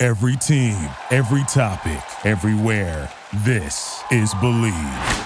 Every team, every topic, everywhere. This is Bleav.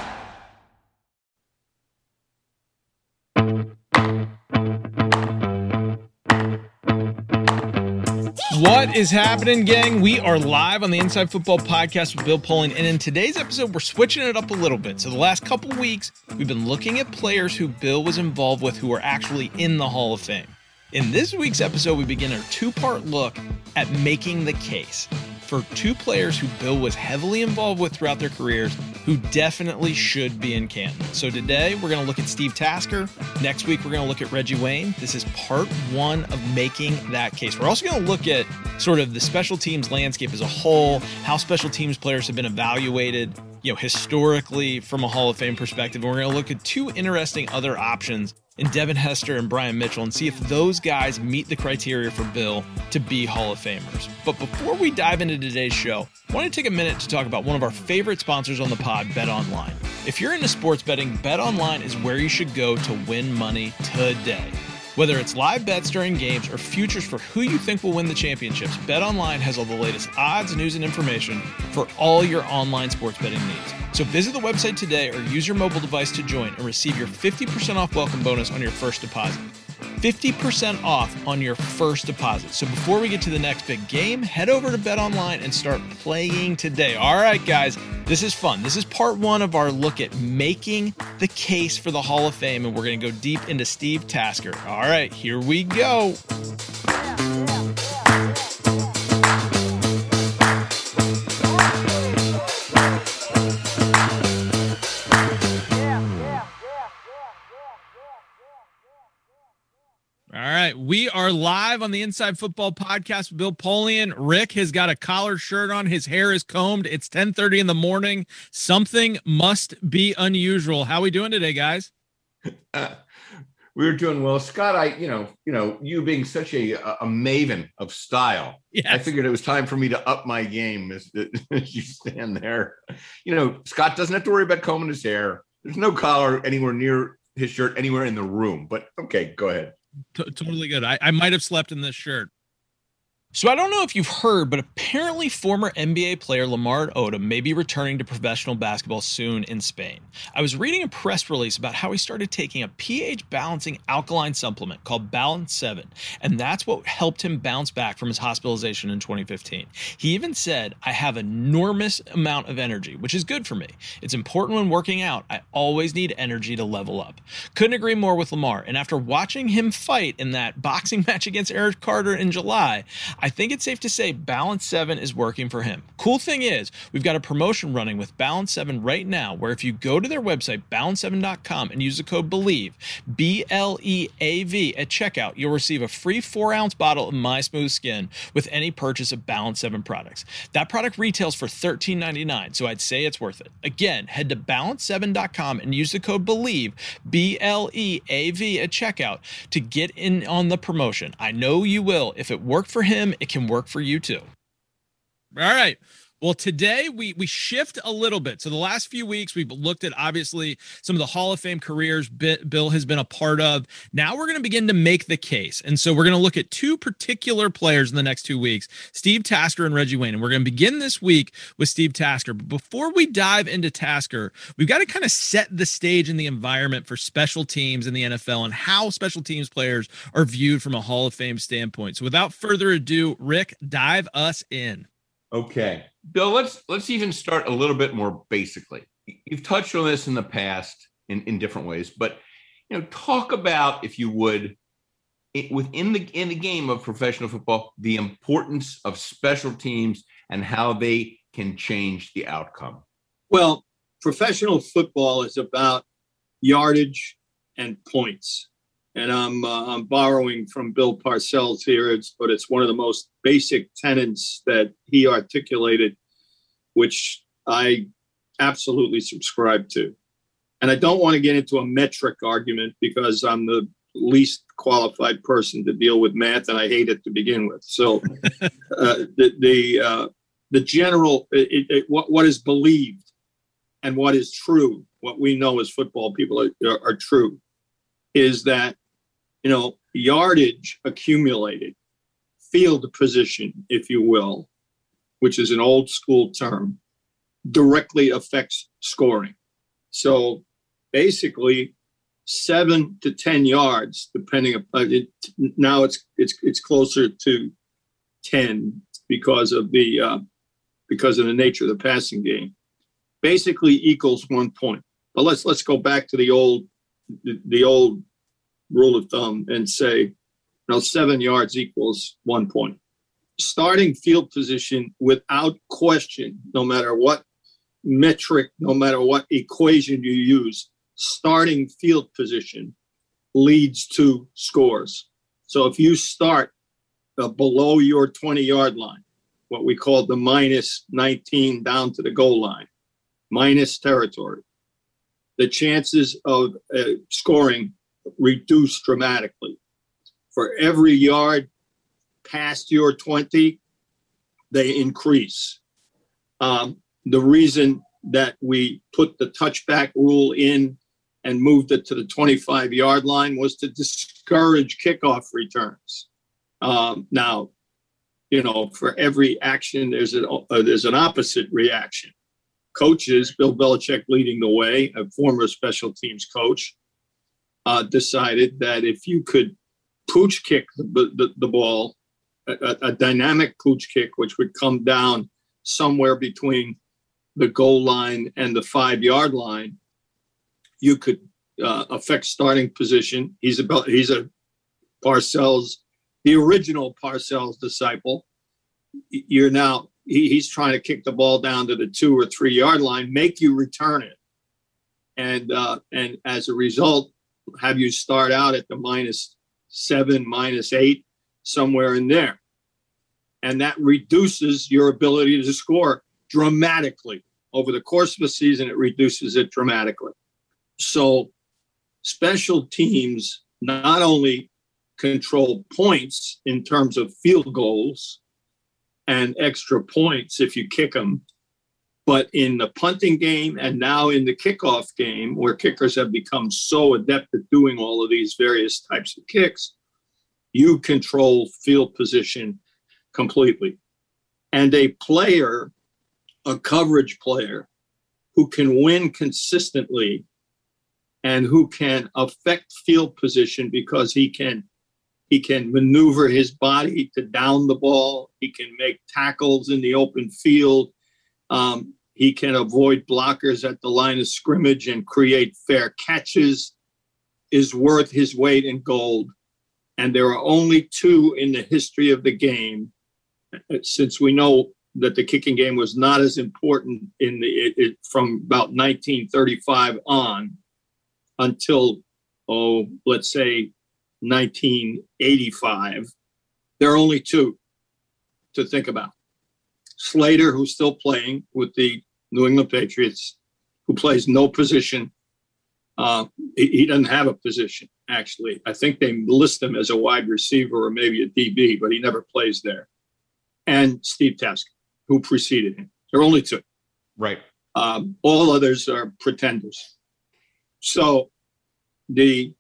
What is happening, gang? We are live on the Inside Football Podcast with Bill Polian, and in today's episode, we're switching it up a little bit. So, the last couple weeks, we've been looking at players who Bill was involved with who are actually in the Hall of Fame. In this week's episode, we begin our two part look at making the case for two players who Bill was heavily involved with throughout their careers who definitely should be in Canton. So today we're going to look at Steve Tasker. Next week we're going to look at Reggie Wayne. This is part one of making that case. We're also going to look at sort of the special teams landscape as a whole, how special teams players have been evaluated, you know, historically from a Hall of Fame perspective. And we're going to look at two interesting other options in Devin Hester and Brian Mitchell and see if those guys meet the criteria for Bill to be Hall of Famers. But before we dive into today's show, I want to take a minute to talk about one of our favorite sponsors on the pod, Bet Online. If you're into sports betting, Bet Online is where you should go to win money today. Whether it's live bets during games or futures for who you think will win the championships, BetOnline has all the latest odds, news, and information for all your online sports betting needs. So visit the website today or use your mobile device to join and receive your 50% off welcome bonus on your first deposit. 50% off on your first deposit. So before we get to the next big game, head over to Bet Online and start playing today. All right, guys, this is fun. This is part one of our look at making the case for the Hall of Fame, and we're going to go deep into Steve Tasker. All right, here we go. We are live on the Inside Football Podcast with Bill Polian. Rick has got a collared shirt on. His hair is combed. It's 10:30 in the morning. Something must be unusual. How are we doing today, guys? Uh, we were doing well, Scott. I, you know, you know, you being such a a maven of style, yes. I figured it was time for me to up my game as, as you stand there. You know, Scott doesn't have to worry about combing his hair. There's no collar anywhere near his shirt anywhere in the room. But okay, go ahead. T- totally good. I, I might have slept in this shirt. So I don't know if you've heard, but apparently former NBA player Lamar Odom may be returning to professional basketball soon in Spain. I was reading a press release about how he started taking a pH balancing alkaline supplement called Balance 7, and that's what helped him bounce back from his hospitalization in 2015. He even said, "I have enormous amount of energy, which is good for me. It's important when working out. I always need energy to level up." Couldn't agree more with Lamar, and after watching him fight in that boxing match against Aaron Carter in July, I think it's safe to say Balance 7 is working for him. Cool thing is, we've got a promotion running with Balance 7 right now where if you go to their website, balance7.com, and use the code BLEAV, B L E A V, at checkout, you'll receive a free four ounce bottle of My Smooth Skin with any purchase of Balance 7 products. That product retails for $13.99, so I'd say it's worth it. Again, head to balance7.com and use the code BLEAV, B L E A V, at checkout to get in on the promotion. I know you will. If it worked for him, it can work for you too. All right. Well, today we we shift a little bit. So the last few weeks we've looked at obviously some of the Hall of Fame careers Bill has been a part of. Now we're going to begin to make the case, and so we're going to look at two particular players in the next two weeks: Steve Tasker and Reggie Wayne. And we're going to begin this week with Steve Tasker. But before we dive into Tasker, we've got to kind of set the stage and the environment for special teams in the NFL and how special teams players are viewed from a Hall of Fame standpoint. So without further ado, Rick, dive us in. Okay. Bill, let's let's even start a little bit more basically. You've touched on this in the past in, in different ways, but you know, talk about if you would it, within the in the game of professional football, the importance of special teams and how they can change the outcome. Well, professional football is about yardage and points. And I'm uh, I'm borrowing from Bill Parcells here. It's but it's one of the most basic tenets that he articulated, which I absolutely subscribe to. And I don't want to get into a metric argument because I'm the least qualified person to deal with math, and I hate it to begin with. So uh, the the uh, the general it, it, what what is believed and what is true, what we know as football people are, are, are true, is that you know, yardage accumulated, field position, if you will, which is an old school term, directly affects scoring. So basically, seven to ten yards, depending upon it. Now it's it's it's closer to ten because of the uh, because of the nature of the passing game. Basically equals one point. But let's let's go back to the old the, the old rule of thumb and say, you know, seven yards equals one point. Starting field position without question, no matter what metric, no matter what equation you use, starting field position leads to scores. So if you start uh, below your 20 yard line, what we call the minus 19 down to the goal line, minus territory, the chances of uh, scoring reduce dramatically. For every yard past your 20, they increase. Um, the reason that we put the touchback rule in and moved it to the 25 yard line was to discourage kickoff returns. Um, now, you know, for every action, there's an uh, there's an opposite reaction. Coaches, Bill Belichick leading the way, a former special teams coach, uh, decided that if you could pooch kick the, the, the ball, a, a, dynamic pooch kick, which would come down somewhere between the goal line and the five yard line, you could uh, affect starting position. He's about he's a Parcells, the original Parcells disciple. You're now he, he's trying to kick the ball down to the two or three yard line, make you return it, and uh, and as a result, have you start out at the minus seven, minus eight, somewhere in there. And that reduces your ability to score dramatically. Over the course of a season, it reduces it dramatically. So, special teams not only control points in terms of field goals and extra points if you kick them, but in the punting game and now in the kickoff game, where kickers have become so adept at doing all of these various types of kicks, you control field position completely. And a player, a coverage player, who can win consistently and who can affect field position because he can he can maneuver his body to down the ball he can make tackles in the open field um, he can avoid blockers at the line of scrimmage and create fair catches, is worth his weight in gold. And there are only two in the history of the game, since we know that the kicking game was not as important in the it, it, from about 1935 on until oh let's say 1985 there are only two to think about Slater, who's still playing with the New England Patriots, who plays no position. Uh, he, he, doesn't have a position, actually. I think they list him as a wide receiver or maybe a DB, but he never plays there. And Steve Tasker, who preceded him. There are only two. Right. Um, all others are pretenders. So the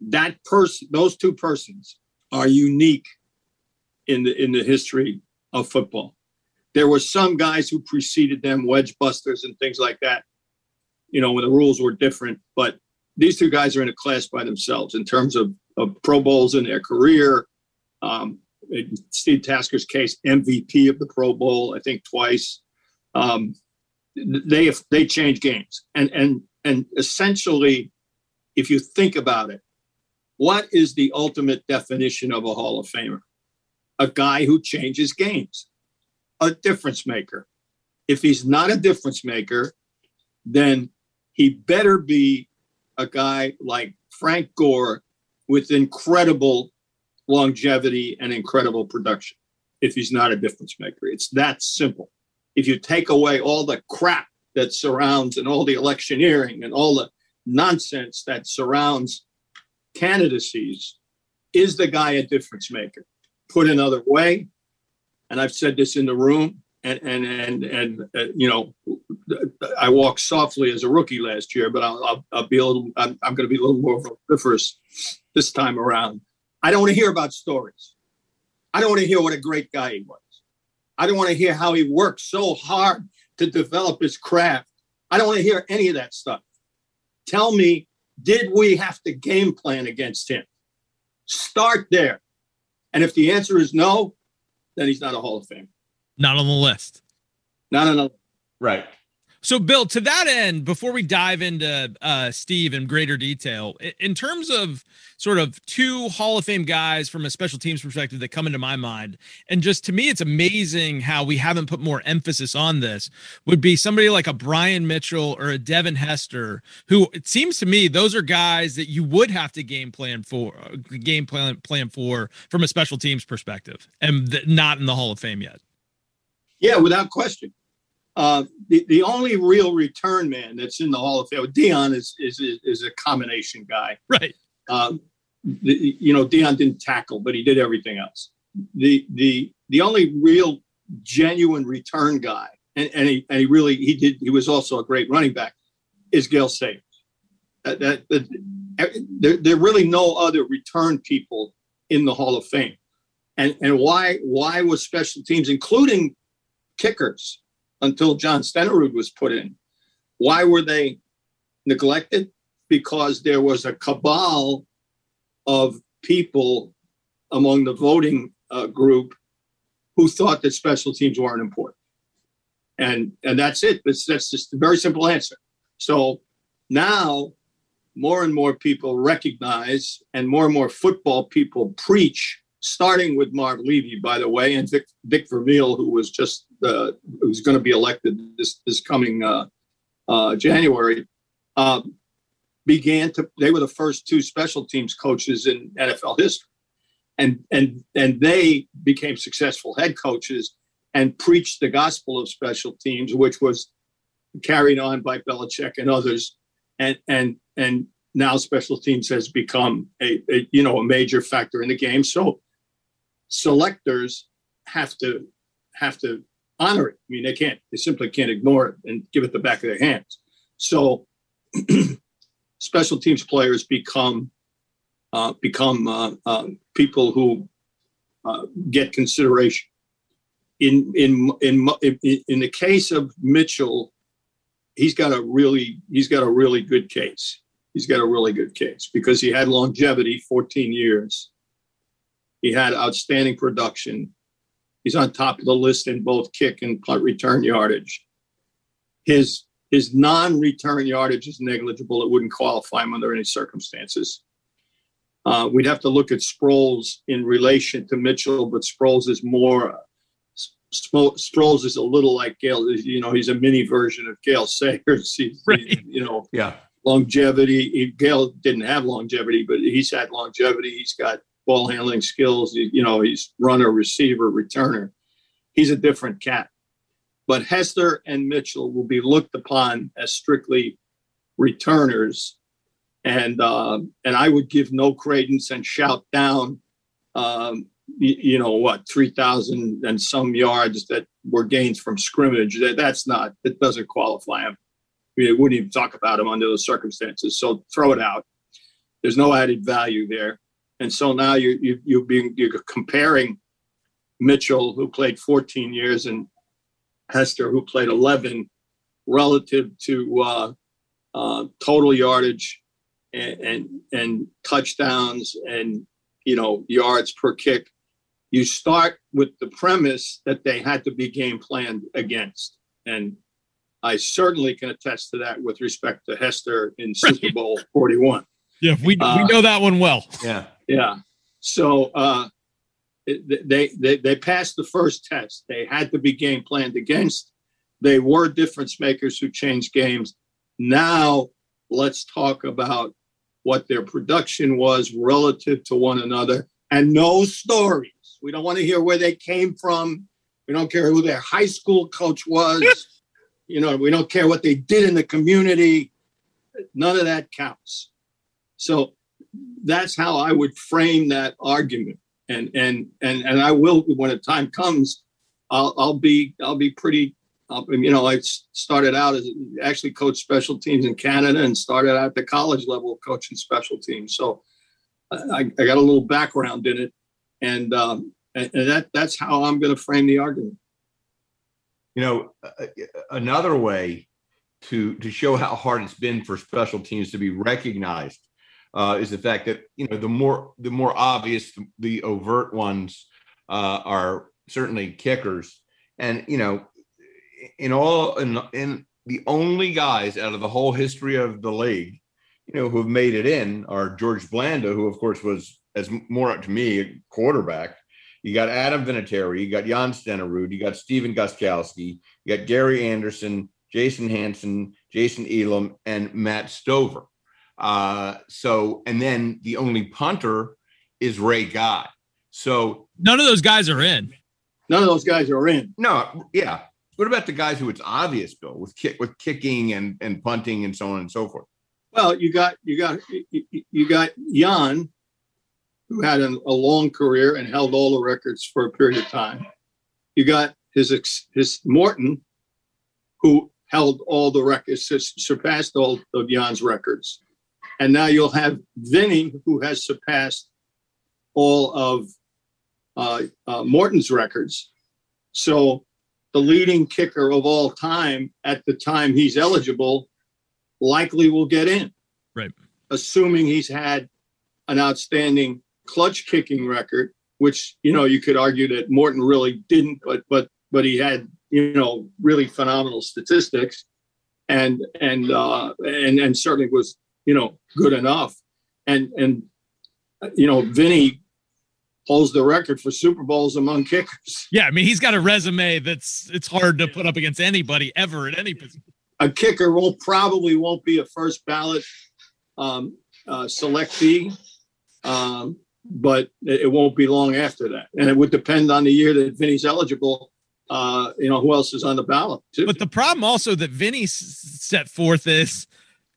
that person, those two persons, are unique in the in the history of football. There were some guys who preceded them, wedge busters and things like that, you know, when the rules were different. But these two guys are in a class by themselves in terms of, of Pro Bowls in their career. Um, in Steve Tasker's case, MVP of the Pro Bowl, I think twice. Um, they they change games, and and and essentially, if you think about it, what is the ultimate definition of a Hall of Famer? A guy who changes games a difference maker. If he's not a difference maker, then he better be a guy like Frank Gore with incredible longevity and incredible production if he's not a difference maker. It's that simple. If you take away all the crap that surrounds and all the electioneering and all the nonsense that surrounds candidacies, is the guy a difference maker? Put another way, and I've said this in the room, and and and and uh, you know, I walked softly as a rookie last year, but I'll I'll, I'll be a little. I'm, I'm going to be a little more vociferous this time around. I don't want to hear about stories. I don't want to hear what a great guy he was. I don't want to hear how he worked so hard to develop his craft. I don't want to hear any of that stuff. Tell me, did we have to game plan against him? Start there. And if the answer is no, then he's not a Hall of Fame. Not on the list. Not on the Right. So, Bill, to that end, before we dive into uh, Steve in greater detail, in terms of sort of two Hall of Fame guys from a special teams perspective that come into my mind, and just to me, it's amazing how we haven't put more emphasis on this, would be somebody like a Brian Mitchell or a Devin Hester, who it seems to me those are guys that you would have to game plan for, game plan plan for from a special teams perspective, and th- not in the Hall of Fame yet. Yeah, without question. Uh, the, the only real return man that's in the Hall of Fame, Deion is is is a combination guy. Right. Um, the, you know, Deion didn't tackle, but he did everything else. The the the only real genuine return guy, and, and he and he really he did he was also a great running back, is Gale Sayers. That, that, that there, there are really no other return people in the Hall of Fame. And and why why was special teams, including kickers, until Jan Stenerud was put in. Why were they neglected? Because there was a cabal of people among the voting uh, group who thought that special teams weren't important. And, and that's it. That's, that's just a very simple answer. So now more and more people recognize and more and more football people preach starting with Marv Levy, by the way, and Vic, Vic Vermeil, who was just uh, who's going to be elected this this coming uh, uh, January, um, began to. They were the first two special teams coaches in NFL history, and and and they became successful head coaches and preached the gospel of special teams, which was carried on by Belichick and others, and and and now special teams has become a, a, you know a major factor in the game. So selectors have to have to honor it. I mean, they can't. They simply can't ignore it and give it the back of their hands. So, special teams players become uh, become uh, uh, people who uh, get consideration. In, in in in the case of Mitchell, he's got a really he's got a really good case. He's got a really good case because he had longevity, 14 years he had outstanding production. He's on top of the list in both kick and punt return yardage. His his non-return yardage is negligible. It wouldn't qualify him under any circumstances. Uh, we'd have to look at Sproles in relation to Mitchell, but Sproles is more. Sproles is a little like Gale. You know, he's a mini version of Gale Sayers. He's, right. you know, yeah, longevity. Gale didn't have longevity, but he's had longevity. He's got ball handling skills. You know, he's runner, receiver, returner. He's a different cat. But Hester and Mitchell will be looked upon as strictly returners, and uh, and I would give no credence and shout down, um, you, you, know what, three thousand and some yards that were gains from scrimmage. That that's not that doesn't qualify him. Mean, wouldn't even talk about him under those circumstances. So throw it out. There's no added value there. And so now you you you being you're comparing Mitchell, who played 14 years, and Hester, who played 11, relative to uh, uh, total yardage and, and and touchdowns and you know yards per kick. You start with the premise that they had to be game planned against, and I certainly can attest to that with respect to Hester in Super Bowl 41. Yeah, we, uh, we know that one well. Yeah. Yeah. So uh, they, they they passed the first test. They had to be game planned against. They were difference makers who changed games. Now let's talk about what their production was relative to one another, and no stories. We don't want to hear where they came from. We don't care who their high school coach was. you know, we don't care what they did in the community. None of that counts. So that's how I would frame that argument. And and and and I will when the time comes, I'll I'll be I'll be pretty. I'll, you know, I started out as actually coached special teams in Canada and started at the college level coaching special teams. So I, I got a little background in it, and um, and, and that that's how I'm going to frame the argument. You know, another way to to show how hard it's been for special teams to be recognized uh, is the fact that you know the more the more obvious the overt ones uh, are certainly kickers, and you know in all in, in the only guys out of the whole history of the league, you know, who have made it in are George Blanda, who of course was as more to me a quarterback. You got Adam Vinatieri, you got Jan Stenerud, you got Stephen Gostkowski, you got Gary Anderson, Jason Hanson, Jason Elam, and Matt Stover. Uh, so, and then the only punter is Ray Guy. So none of those guys are in. None of those guys are in. No, yeah. What about the guys who it's obvious, Bill, with kick with kicking and and punting and so on and so forth? Well, you got you got you got Jan, who had an, a long career and held all the records for a period of time. You got his ex, his Morten, who held all the records, surpassed all of Jan's records. And now you'll have Vinny, who has surpassed all of uh, uh, Morten's records. So the leading kicker of all time at the time he's eligible likely will get in. Right. Assuming he's had an outstanding clutch kicking record, which you know you could argue that Morton really didn't, but but but he had you know really phenomenal statistics, and and uh, and and certainly was you know, good enough. And and you know, Vinny holds the record for Super Bowls among kickers. Yeah, I mean, he's got a resume that's it's hard to put up against anybody ever at any position. A kicker will probably won't be a first ballot um, uh, selectee, um, but it won't be long after that, and it would depend on the year that Vinny's eligible. Uh, you know, who else is on the ballot? Too. But the problem also that Vinny set forth is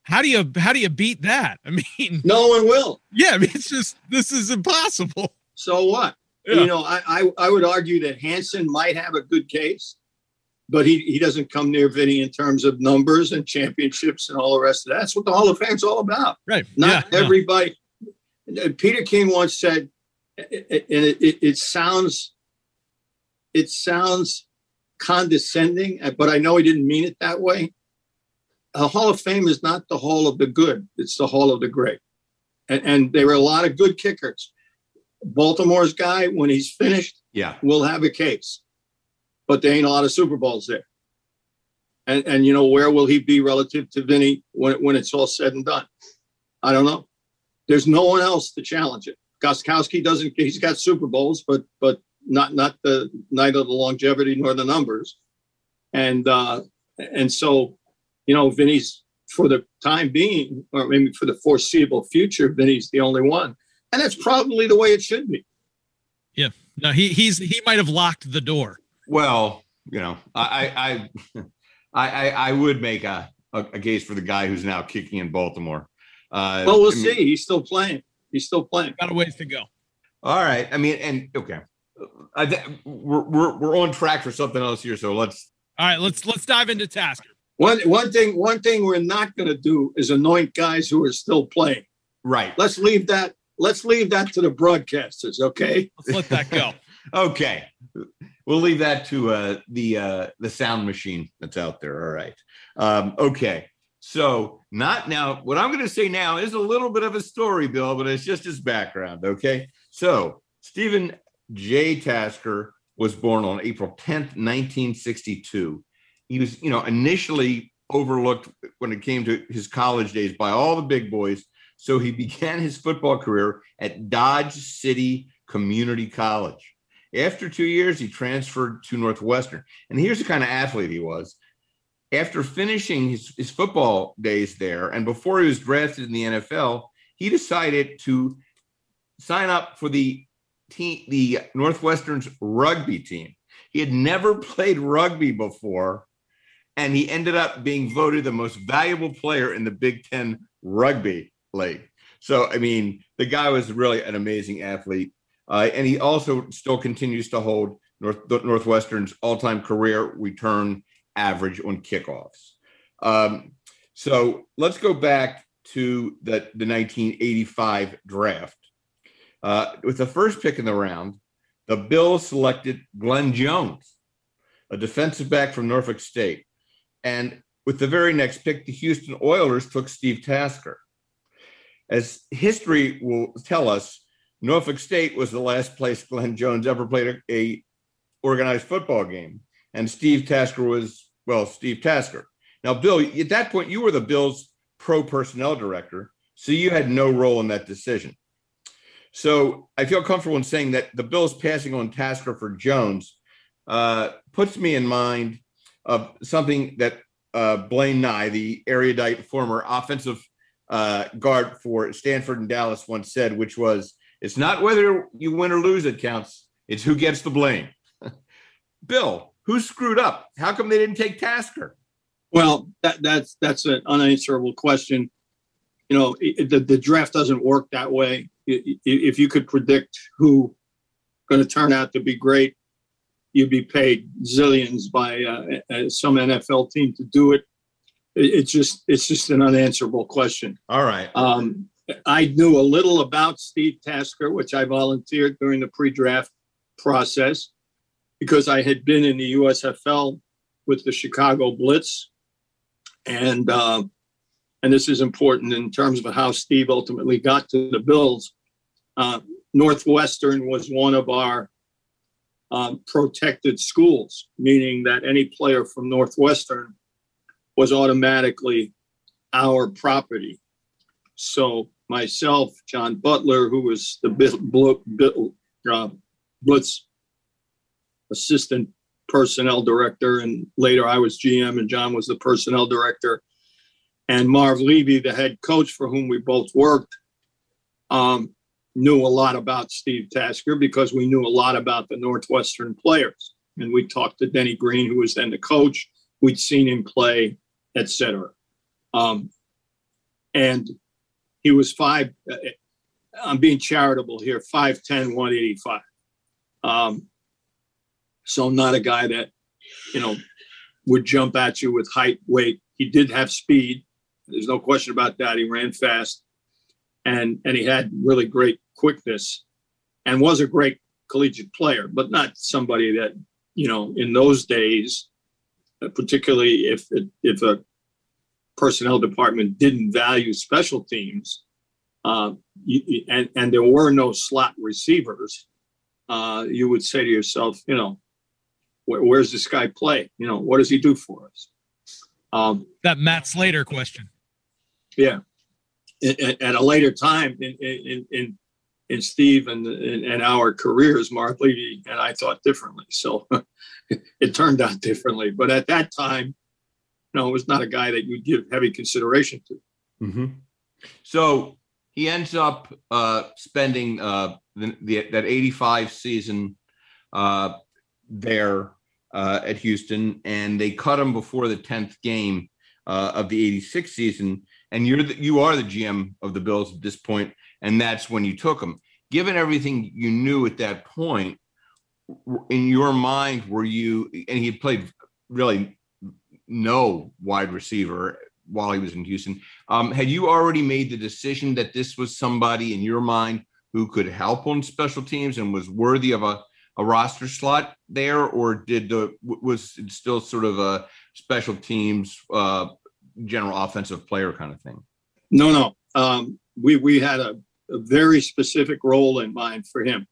how do you how do you beat that? I mean, no one will. Yeah, I mean, it's just this is impossible. So what? Yeah. You know, I, I I would argue that Hanson might have a good case, but he he doesn't come near Vinny in terms of numbers and championships and all the rest of that. That's what the Hall of Fame's all about. Right. Not yeah, everybody. Yeah. Peter King once said, and it, it, it sounds it sounds condescending, but I know he didn't mean it that way a Hall of Fame is not the Hall of the good; it's the Hall of the great. And, and there were a lot of good kickers. Baltimore's guy, when he's finished, yeah, will have a case, but there ain't a lot of Super Bowls there. And and you know where will he be relative to Vinny when when it's all said and done? I don't know. There's no one else to challenge it. Gostkowski doesn't. He's got Super Bowls, but but not not the neither the longevity nor the numbers. And uh, and so you know, Vinny's for the time being, or maybe for the foreseeable future, Vinny's the only one. And that's probably the way it should be. Yeah. No, he he's he might have locked the door. Well, you know, I I I I, would make a, a, a case for the guy who's now kicking in Baltimore. Uh, well, we'll I mean, see. He's still playing. He's still playing. Got a ways to go. All right. I mean, and okay, I, we're, we're we're on track for something else here. So let's. All right. Let's let's dive into Tasker. One one thing one thing we're not going to do is anoint guys who are still playing. Right. Let's leave that. Let's leave that to the broadcasters. Okay. Let's let that go. okay. We'll leave that to uh, the uh, the sound machine that's out there. All right. Um, okay. So not now. What I'm going to say now is a little bit of a story, Bill, but it's just his background. Okay. So Stephen J. Tasker was born on April 10th, 1962 he was, you know, initially overlooked when it came to his college days by all the big boys. So he began his football career at Dodge City Community College. After two years, he transferred to Northwestern. And here's the kind of athlete he was. After finishing his, his football days there, and before he was drafted in the NFL, he decided to sign up for the team, the Northwestern's rugby team. He had never played rugby before, and he ended up being voted the most valuable player in the Big Ten rugby league. So, I mean, the guy was really an amazing athlete. Uh, and he also still continues to hold North, Northwestern's all time career return average on kickoffs. Um, so let's go back to the, the 1985 draft. Uh, with the first pick in the round, the Bills selected Glenn Jones, a defensive back from Norfolk State. And with the very next pick, the Houston Oilers took Steve Tasker. As history will tell us, Norfolk State was the last place Glenn Jones ever played a, a organized football game, and Steve Tasker was well, Steve Tasker. Now, Bill, at that point, you were the Bills' pro personnel director, so you had no role in that decision. So I feel comfortable in saying that the Bills passing on Tasker for Jones uh, puts me in mind of something that uh, Blaine Nye, the erudite former offensive uh, guard for Stanford and Dallas, once said, which was, "It's not whether you win or lose that counts; it's who gets the blame." Bill, who screwed up? How come they didn't take Tasker? Well, that, that's that's an unanswerable question. You know, it, the, the draft doesn't work that way. If you could predict who going to turn out to be great, you'd be paid zillions by uh, uh some NFL team to do it. It's just it's just an unanswerable question. All right. Um, I knew a little about Steve Tasker, which I volunteered during the pre-draft process because I had been in the USFL with the Chicago Blitz, and uh, and this is important in terms of how Steve ultimately got to the Bills. Uh, Northwestern was one of our um, protected schools, meaning that any player from Northwestern was automatically our property. So myself, John Butler, who was the uh, Blitz assistant personnel director, and later I was GM and John was the personnel director. And Marv Levy, the head coach for whom we both worked, um, knew a lot about Steve Tasker because we knew a lot about the Northwestern players. And we talked to Denny Green, who was then the coach. We'd seen him play, etc. Um, and he was five. Uh, I'm being charitable here. 5'10", 185. Um, so not a guy that, you know, would jump at you with height, weight. He did have speed. There's no question about that. He ran fast and and he had really great quickness and was a great collegiate player, but not somebody that, you know, in those days, uh, particularly if if a personnel department didn't value special teams, uh, you, and and there were no slot receivers, uh, you would say to yourself, you know, where, where's this guy play? You know, what does he do for us? Um, that Matt Slater question. Yeah. At, a later time in, in, in, in Steve and, and our careers, Marv Levy and I thought differently. So it turned out differently. But at that time, no, it was not a guy that you'd give heavy consideration to. Mm-hmm. So he ends up uh, spending uh, the, the, that 85 season uh, there uh, at Houston, and they cut him before the tenth game uh, of the '86 season. And you're the, you are the GM of the Bills at this point, and that's when you took him. Given everything you knew at that point, in your mind, were you? And he played really no wide receiver while he was in Houston. Um, had you already made the decision that this was somebody in your mind who could help on special teams and was worthy of a a roster slot there, or did the was it still sort of a special teams uh, general offensive player kind of thing? No, no. Um, we we had a, a, very specific role in mind for him,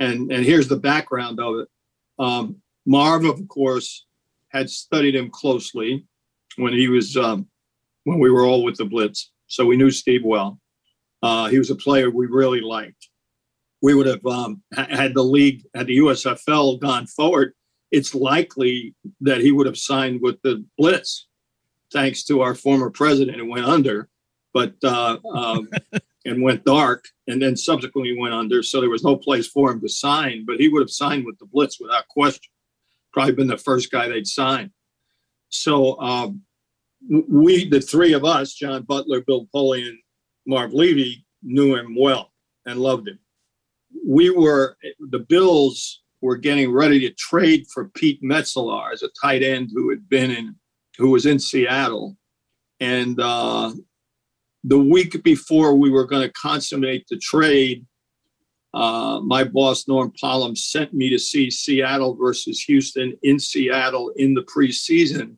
and and here's the background of it. Um, Marv, of course, had studied him closely when he was um, when we were all with the Blitz, so we knew Steve well. Uh, he was a player we really liked we would have um, had the league, had the USFL gone forward, it's likely that he would have signed with the Blitz, thanks to our former president it went under. But uh, um, and went dark, and then subsequently went under. So there was no place for him to sign, but he would have signed with the Blitz without question. Probably been the first guy they'd sign. So um, we, the three of us, John Butler, Bill Polian, and Marv Levy, knew him well and loved him. We were the Bills were getting ready to trade for Pete Metzelaar as a tight end who had been in who was in Seattle. And uh, the week before we were going to consummate the trade, uh, my boss Norm Pollom sent me to see Seattle versus Houston in Seattle in the preseason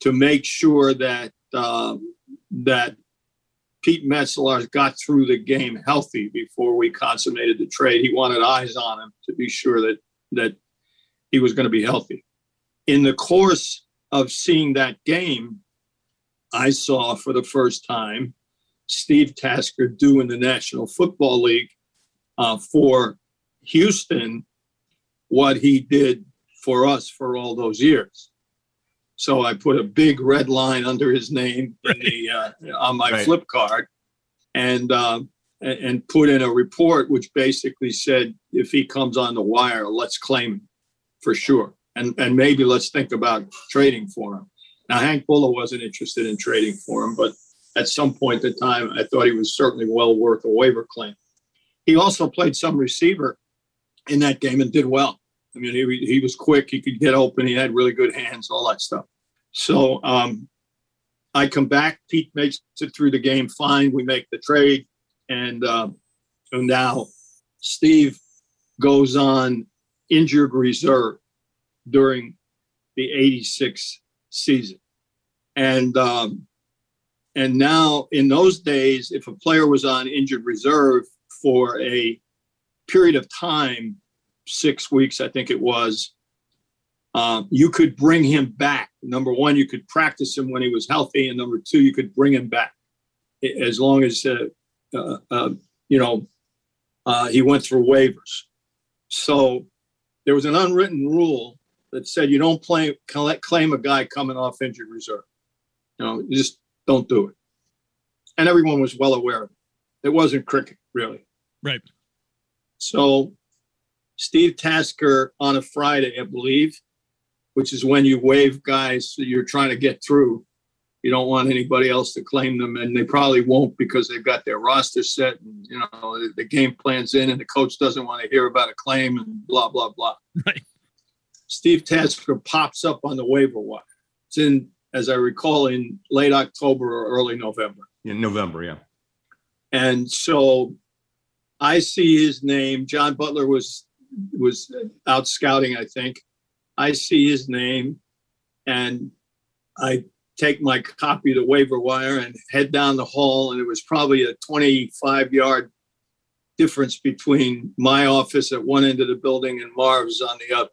to make sure that uh, that Pete Metzelaar got through the game healthy before we consummated the trade. He wanted eyes on him to be sure that that he was going to be healthy. In the course of seeing that game, I saw for the first time Steve Tasker do in the National Football League uh, for Houston what he did for us for all those years. So I put a big red line under his name the, uh, on my right. flip card, and um, and put in a report which basically said if he comes on the wire, let's claim him for sure, and and maybe let's think about trading for him. Now Hank Bullough wasn't interested in trading for him, but at some point in time, I thought he was certainly well worth a waiver claim. He also played some receiver in that game and did well. I mean, he, he was quick. He could get open. He had really good hands, all that stuff. So um, I come back. Pete makes it through the game fine. We make the trade. And, um, and now Steve goes on injured reserve during the 86 season. And um, and now in those days, if a player was on injured reserve for a period of time, six weeks, I think it was, um, you could bring him back. Number one, you could practice him when he was healthy, and number two, you could bring him back as long as uh, uh, uh, you know uh, he went through waivers. So there was an unwritten rule that said you don't play, claim a guy coming off injured reserve. You know, you just don't do it. And everyone was well aware of it. It wasn't cricket, really. Right. So Steve Tasker on a Friday, I believe, which is when you waive guys you're trying to get through. You don't want anybody else to claim them, and they probably won't because they've got their roster set and you know the game plan's in, and the coach doesn't want to hear about a claim and blah blah blah. Right. Steve Tasker pops up on the waiver wire. It's in, as I recall, in late October or early November. In November, yeah. And so I see his name. John Butler was was out scouting, I think. I see his name and I take my copy of the waiver wire and head down the hall. And it was probably a 25 yard difference between my office at one end of the building and Marv's on the other.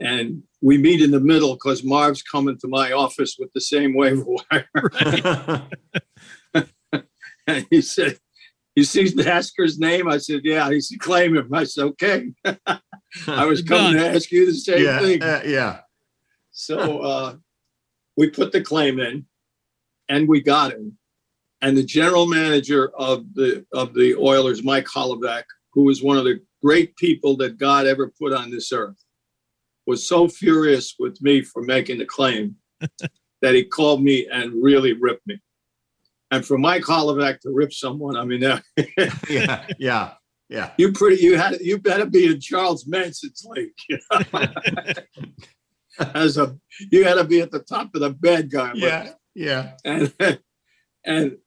And we meet in the middle because Marv's coming to my office with the same waiver wire. and he said, You see Tasker's name? I said, Yeah. He said, Claim him. I said, Okay. I was coming to ask you the same yeah, thing. Uh, yeah. So uh, we put the claim in, and we got him. And the general manager of the of the Oilers, Mike Holovak, who was one of the great people that God ever put on this earth, was so furious with me for making the claim that he called me and really ripped me. And for Mike Holovak to rip someone, I mean, yeah, yeah. Yeah. You pretty you had you better be in Charles Manson's league. You know? As a you had to be at the top of the bed guy. Yeah. Yeah. And and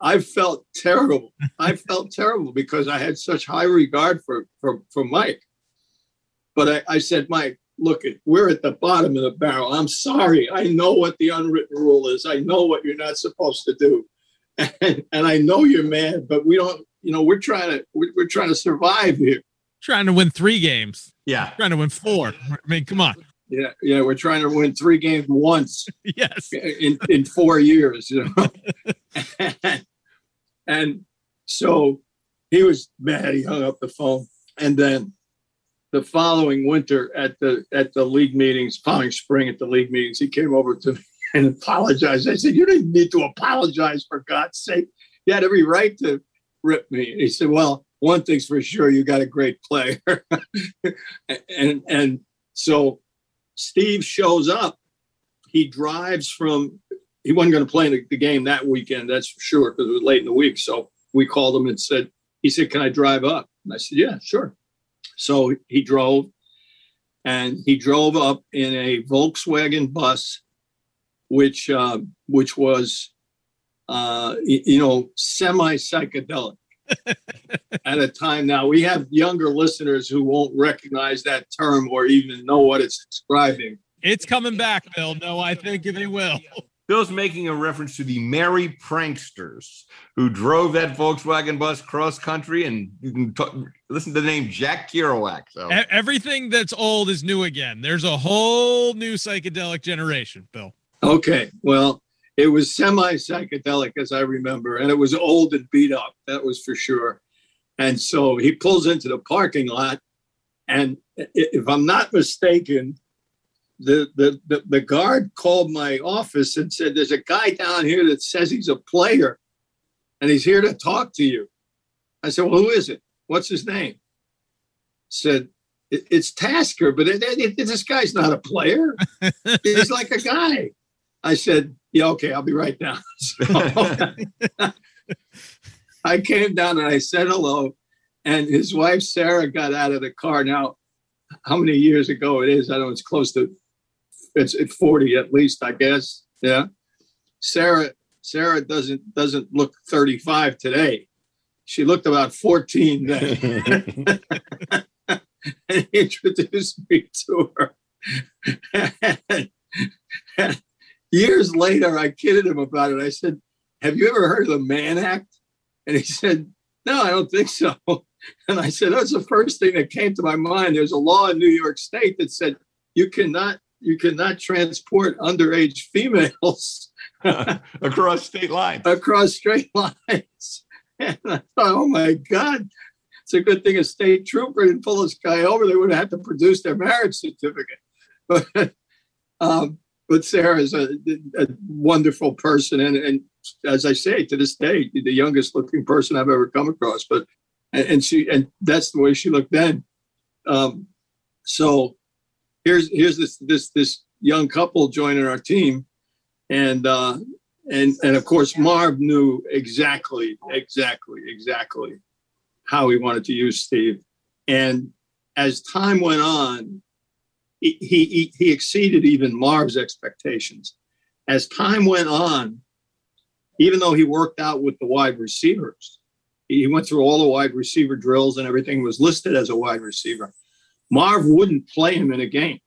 I felt terrible. I felt terrible because I had such high regard for for, for Mike. But I, I said, Mike, look, at we're at the bottom of the barrel. I'm sorry. I know what the unwritten rule is. I know what you're not supposed to do. And, and I know you're mad, but we don't you know, we're trying to we're, we're trying to survive here. Trying to win three games. Yeah. Trying to win four. I mean, come on. Yeah, yeah, we're trying to win three games once. yes. In in four years, you know. and, and so he was mad. He hung up the phone, and then the following winter at the at the league meetings, following spring at the league meetings, he came over to me and apologized. I said, "You didn't need to apologize for God's sake. You had every right to rip me. He said, "Well, one thing's for sure, you got a great player." and and so Steve shows up. He drives from. He wasn't going to play the, the game that weekend. That's for sure because it was late in the week. So we called him and said, "He said, can I drive up?" And I said, "Yeah, sure." So he drove, and he drove up in a Volkswagen bus, which uh, which was, uh, you know, semi psychedelic. at a time now we have younger listeners who won't recognize that term or even know what it's describing. It's coming back bill. No i think they will Bill's making a reference to the merry pranksters who drove that Volkswagen bus cross country, and you can talk, listen to the name Jack Kerouac. So everything that's old is new again. There's a whole new psychedelic generation, Bill. Okay, well, it was semi psychedelic as I remember, and it was old and beat up. That was for sure. And so he pulls into the parking lot, and if I'm not mistaken, the, the, the, the guard called my office and said, There's a guy down here that says he's a player and he's here to talk to you. I said, Well, who is it? What's his name? Said, It's Tasker, but it, it, this guy's not a player. he's like a guy. I said, Yeah, okay, I'll be right down. So I came down and I said hello. And his wife, Sarah, got out of the car. Now, how many years ago it is? I don't know it's close to it's at 40 at least, I guess. Yeah. Sarah Sarah doesn't doesn't look 35 today. She looked about 14 then. and introduced me to her. Years later, I kidded him about it. I said, Have you ever heard of the Mann Act? And he said, No, I don't think so. And I said, That's the first thing that came to my mind. There's a law in New York State that said you cannot you cannot transport underage females across state lines. Across state lines. And I thought, oh my God, it's a good thing a state trooper didn't pull this guy over. They would have had to produce their marriage certificate. But, um, but Sarah is a, a wonderful person. And, and as I say, to this day, the youngest looking person I've ever come across. But and she and that's the way she looked then. Um, so here's here's this this this young couple joining our team, and uh, and and of course Marv knew exactly exactly exactly how he wanted to use Steve, and as time went on, he he, he exceeded even Marv's expectations. As time went on, even though he worked out with the wide receivers, he went through all the wide receiver drills and everything was listed as a wide receiver Marv wouldn't play him in a game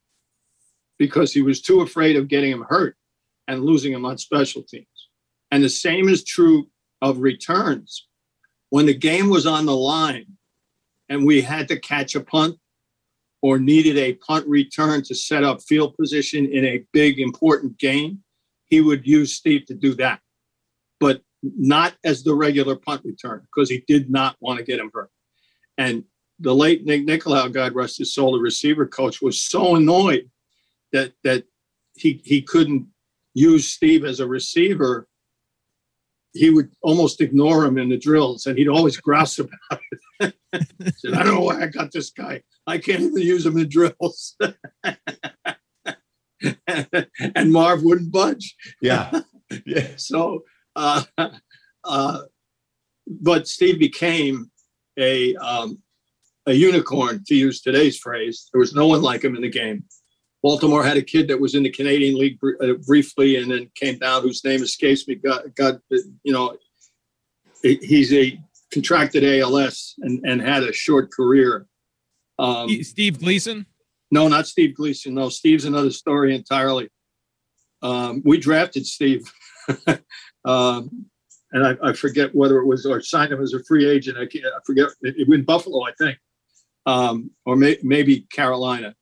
because he was too afraid of getting him hurt and losing him on special teams. And the same is true of returns. When the game was on the line and we had to catch a punt or needed a punt return to set up field position in a big, important game, he would use Steve to do that, but not as the regular punt return because he did not want to get him hurt. And the late Nick Nicolau, God rest his soul, the receiver coach, was so annoyed that that he he couldn't use Steve as a receiver. He would almost ignore him in the drills, and he'd always grouse about it. said, "I don't know why I got this guy. I can't even use him in drills." and Marv wouldn't budge. Yeah, yeah. So, uh, uh, but Steve became a um, a unicorn, to use today's phrase. There was no one like him in the game. Baltimore had a kid that was in the Canadian League uh, briefly and then came down, whose name escapes me. Got, got you know, he's a contracted ALS and, and had a short career. Um, Steve Gleason? No, not Steve Gleason. No, Steve's another story entirely. Um, we drafted Steve. um, and I, I, forget whether it was or signed him as a free agent. I, I forget. It, it went Buffalo, I think um, or may, maybe Carolina.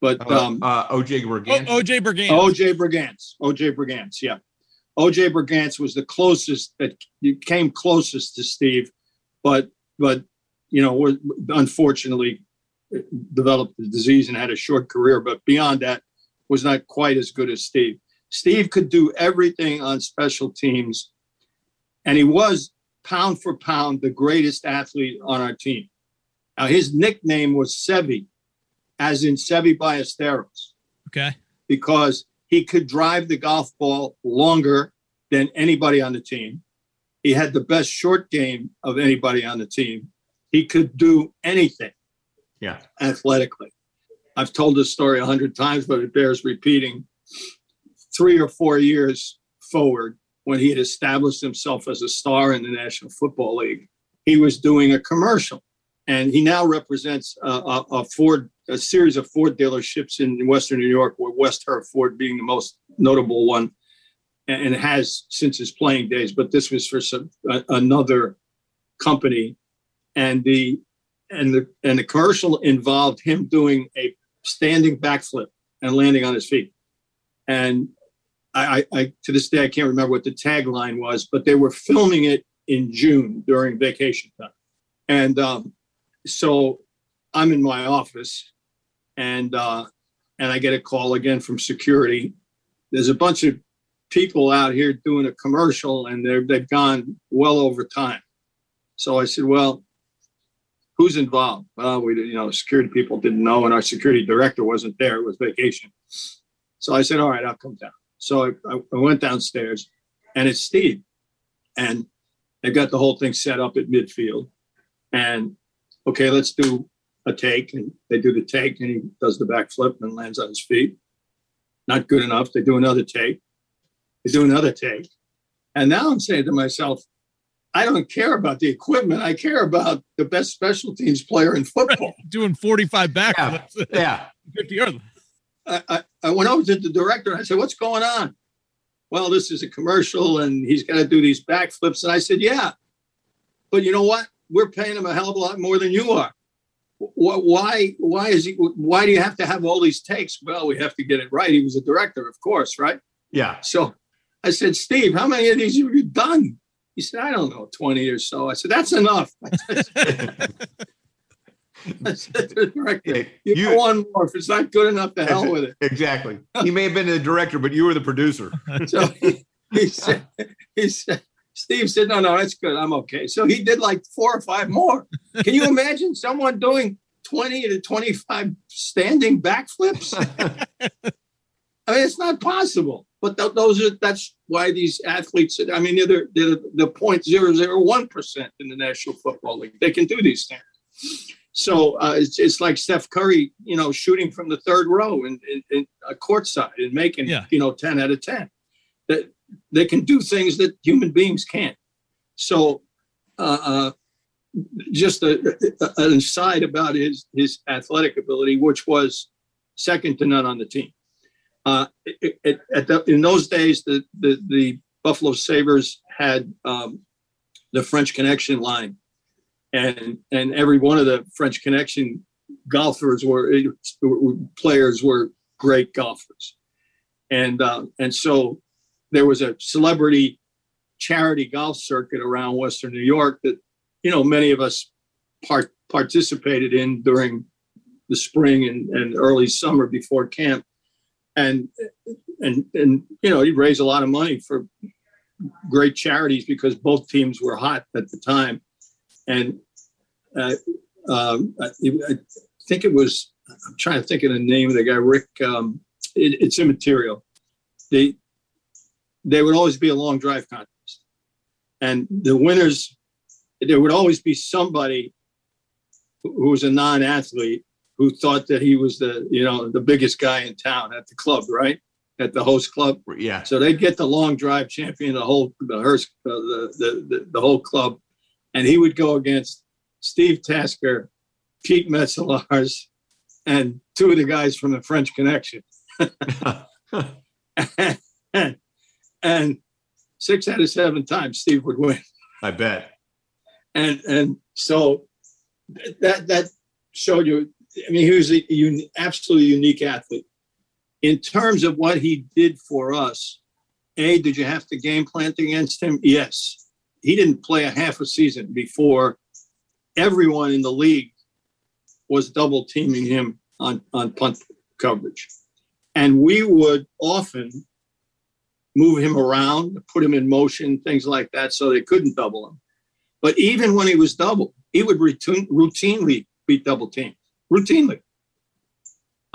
But uh, um, uh, OJ Brigance. OJ Brigance. OJ Brigance. OJ Brigance. Yeah. OJ Brigance was the closest that came closest to Steve, but but you know, unfortunately developed the disease and had a short career. But beyond that, was not quite as good as Steve. Steve could do everything on special teams, and he was pound for pound, the greatest athlete on our team. Now, his nickname was Seve, as in Seve Ballesteros. Okay. Because he could drive the golf ball longer than anybody on the team. He had the best short game of anybody on the team. He could do anything. Yeah. Athletically. I've told this story a hundred times, but it bears repeating. Three or four years forward, when he had established himself as a star in the National Football League, he was doing a commercial. And he now represents a, a, a Ford, a series of Ford dealerships in Western New York, where West Herr Ford being the most notable one, and has since his playing days. But this was for some another company, and the and the and the commercial involved him doing a standing backflip and landing on his feet. And I, I, to this day I can't remember what the tagline was, but they were filming it in June during vacation time, and um, so I'm in my office, and uh, and I get a call again from security. There's a bunch of people out here doing a commercial, and they're they've gone well over time. So I said, well, who's involved? Well, we you know security people didn't know, and our security director wasn't there. It was vacation. So I said, all right, I'll come down. So I, I went downstairs and it's Steve. And they got the whole thing set up at midfield. And okay, let's do a take. And they do the take and he does the backflip and lands on his feet. Not good enough. They do another take. They do another take. And now I'm saying to myself, I don't care about the equipment. I care about the best special teams player in football. Right. Doing 45 backflips. Yeah. yeah. 50 yards. I, I went over to the director and I said, What's going on? Well, this is a commercial and he's got to do these backflips. And I said, Yeah. But you know what? We're paying him a hell of a lot more than you are. Why, why is he, why do you have to have all these takes? Well, we have to get it right. He was a director, of course, right? Yeah. So I said, Steve, how many of these have you done? He said, I don't know, 20 or so. I said, That's enough. I said to the director, you, you one more. If it's not good enough, to hell with it. Exactly. He may have been the director, but you were the producer. so he, he said, he said, Steve said, no, no, that's good. I'm okay. So he did like four or five more. Can you imagine someone doing 20 to 25 standing backflips? I mean, it's not possible. But th- those are that's why these athletes. I mean, they're, they're the point zero zero one percent in the National Football League. They can do these things. So uh, it's, it's like Steph Curry, you know, shooting from the third row and in, in, a courtside and making, yeah. you know, 10 out of 10. That they can do things that human beings can't. So uh, uh, just a, a, an aside about his, his athletic ability, which was second to none on the team. Uh, it, it, the, in those days, the, the, the Buffalo Sabres had um, the French Connection line and and every one of the French Connection golfers were players were great golfers, and uh, and so there was a celebrity charity golf circuit around Western New York that you know many of us part, participated in during the spring and, and early summer before camp, and and and you know he'd raise a lot of money for great charities because both teams were hot at the time and uh, um, I, I, think it was. I'm trying to think of the name of the guy, Rick. Um, it, it's immaterial. They there would always be a long drive contest, and the winners. There would always be somebody who was a non-athlete who thought that he was the you know the biggest guy in town at the club, right? At the host club. Yeah. So they'd get the long drive champion, the whole the Hearst, uh, the, the, the the whole club, and he would go against Steve Tasker, Pete Metzelaars, and two of the guys from the French Connection. and, and, six out of seven times Steve would win. I bet. And and so that that showed you. I mean, he was a un, absolutely unique athlete. In terms of what he did for us, a did you have to game plan against him? Yes. He didn't play a half a season before everyone in the league was double teaming him on, on punt coverage. And we would often move him around, put him in motion, things like that, so they couldn't double him. But even when he was double, he would routine, routinely beat double teams. Routinely.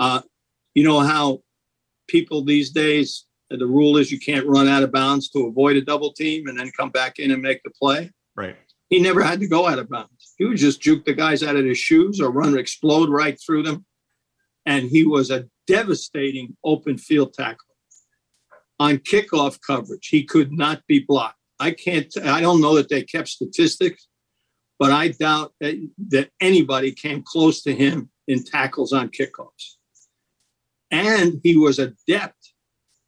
Uh, you know how people these days, the rule is you can't run out of bounds to avoid a double team and then come back in and make the play. Right. He never had to go out of bounds. He would just juke the guys out of his shoes or run, explode right through them. And he was a devastating open field tackle. On kickoff coverage, he could not be blocked. I can't, I don't know that they kept statistics, but I doubt that, that anybody came close to him in tackles on kickoffs. And he was adept,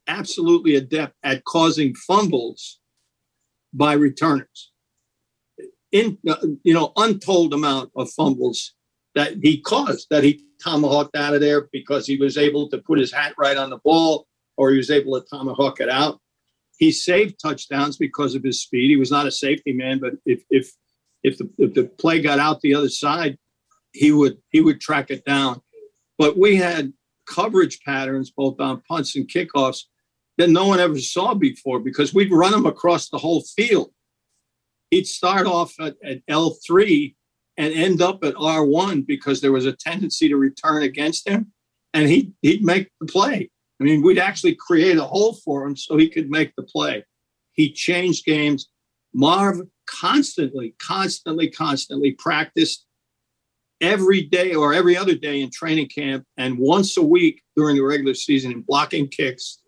absolutely adept at causing fumbles by returners. In you know, untold amount of fumbles that he caused, that he tomahawked out of there because he was able to put his hat right on the ball or he was able to tomahawk it out. He saved touchdowns because of his speed. He was not a safety man, but if if if the if the play got out the other side, he would he would track it down. But we had coverage patterns both on punts and kickoffs that no one ever saw before because we'd run him across the whole field. He'd start off at, at L3 and end up at R1 because there was a tendency to return against him and he, he'd make the play. I mean, we'd actually create a hole for him so he could make the play. He changed games. Marv constantly, constantly, constantly practiced every day or every other day in training camp and once a week during the regular season in blocking kicks.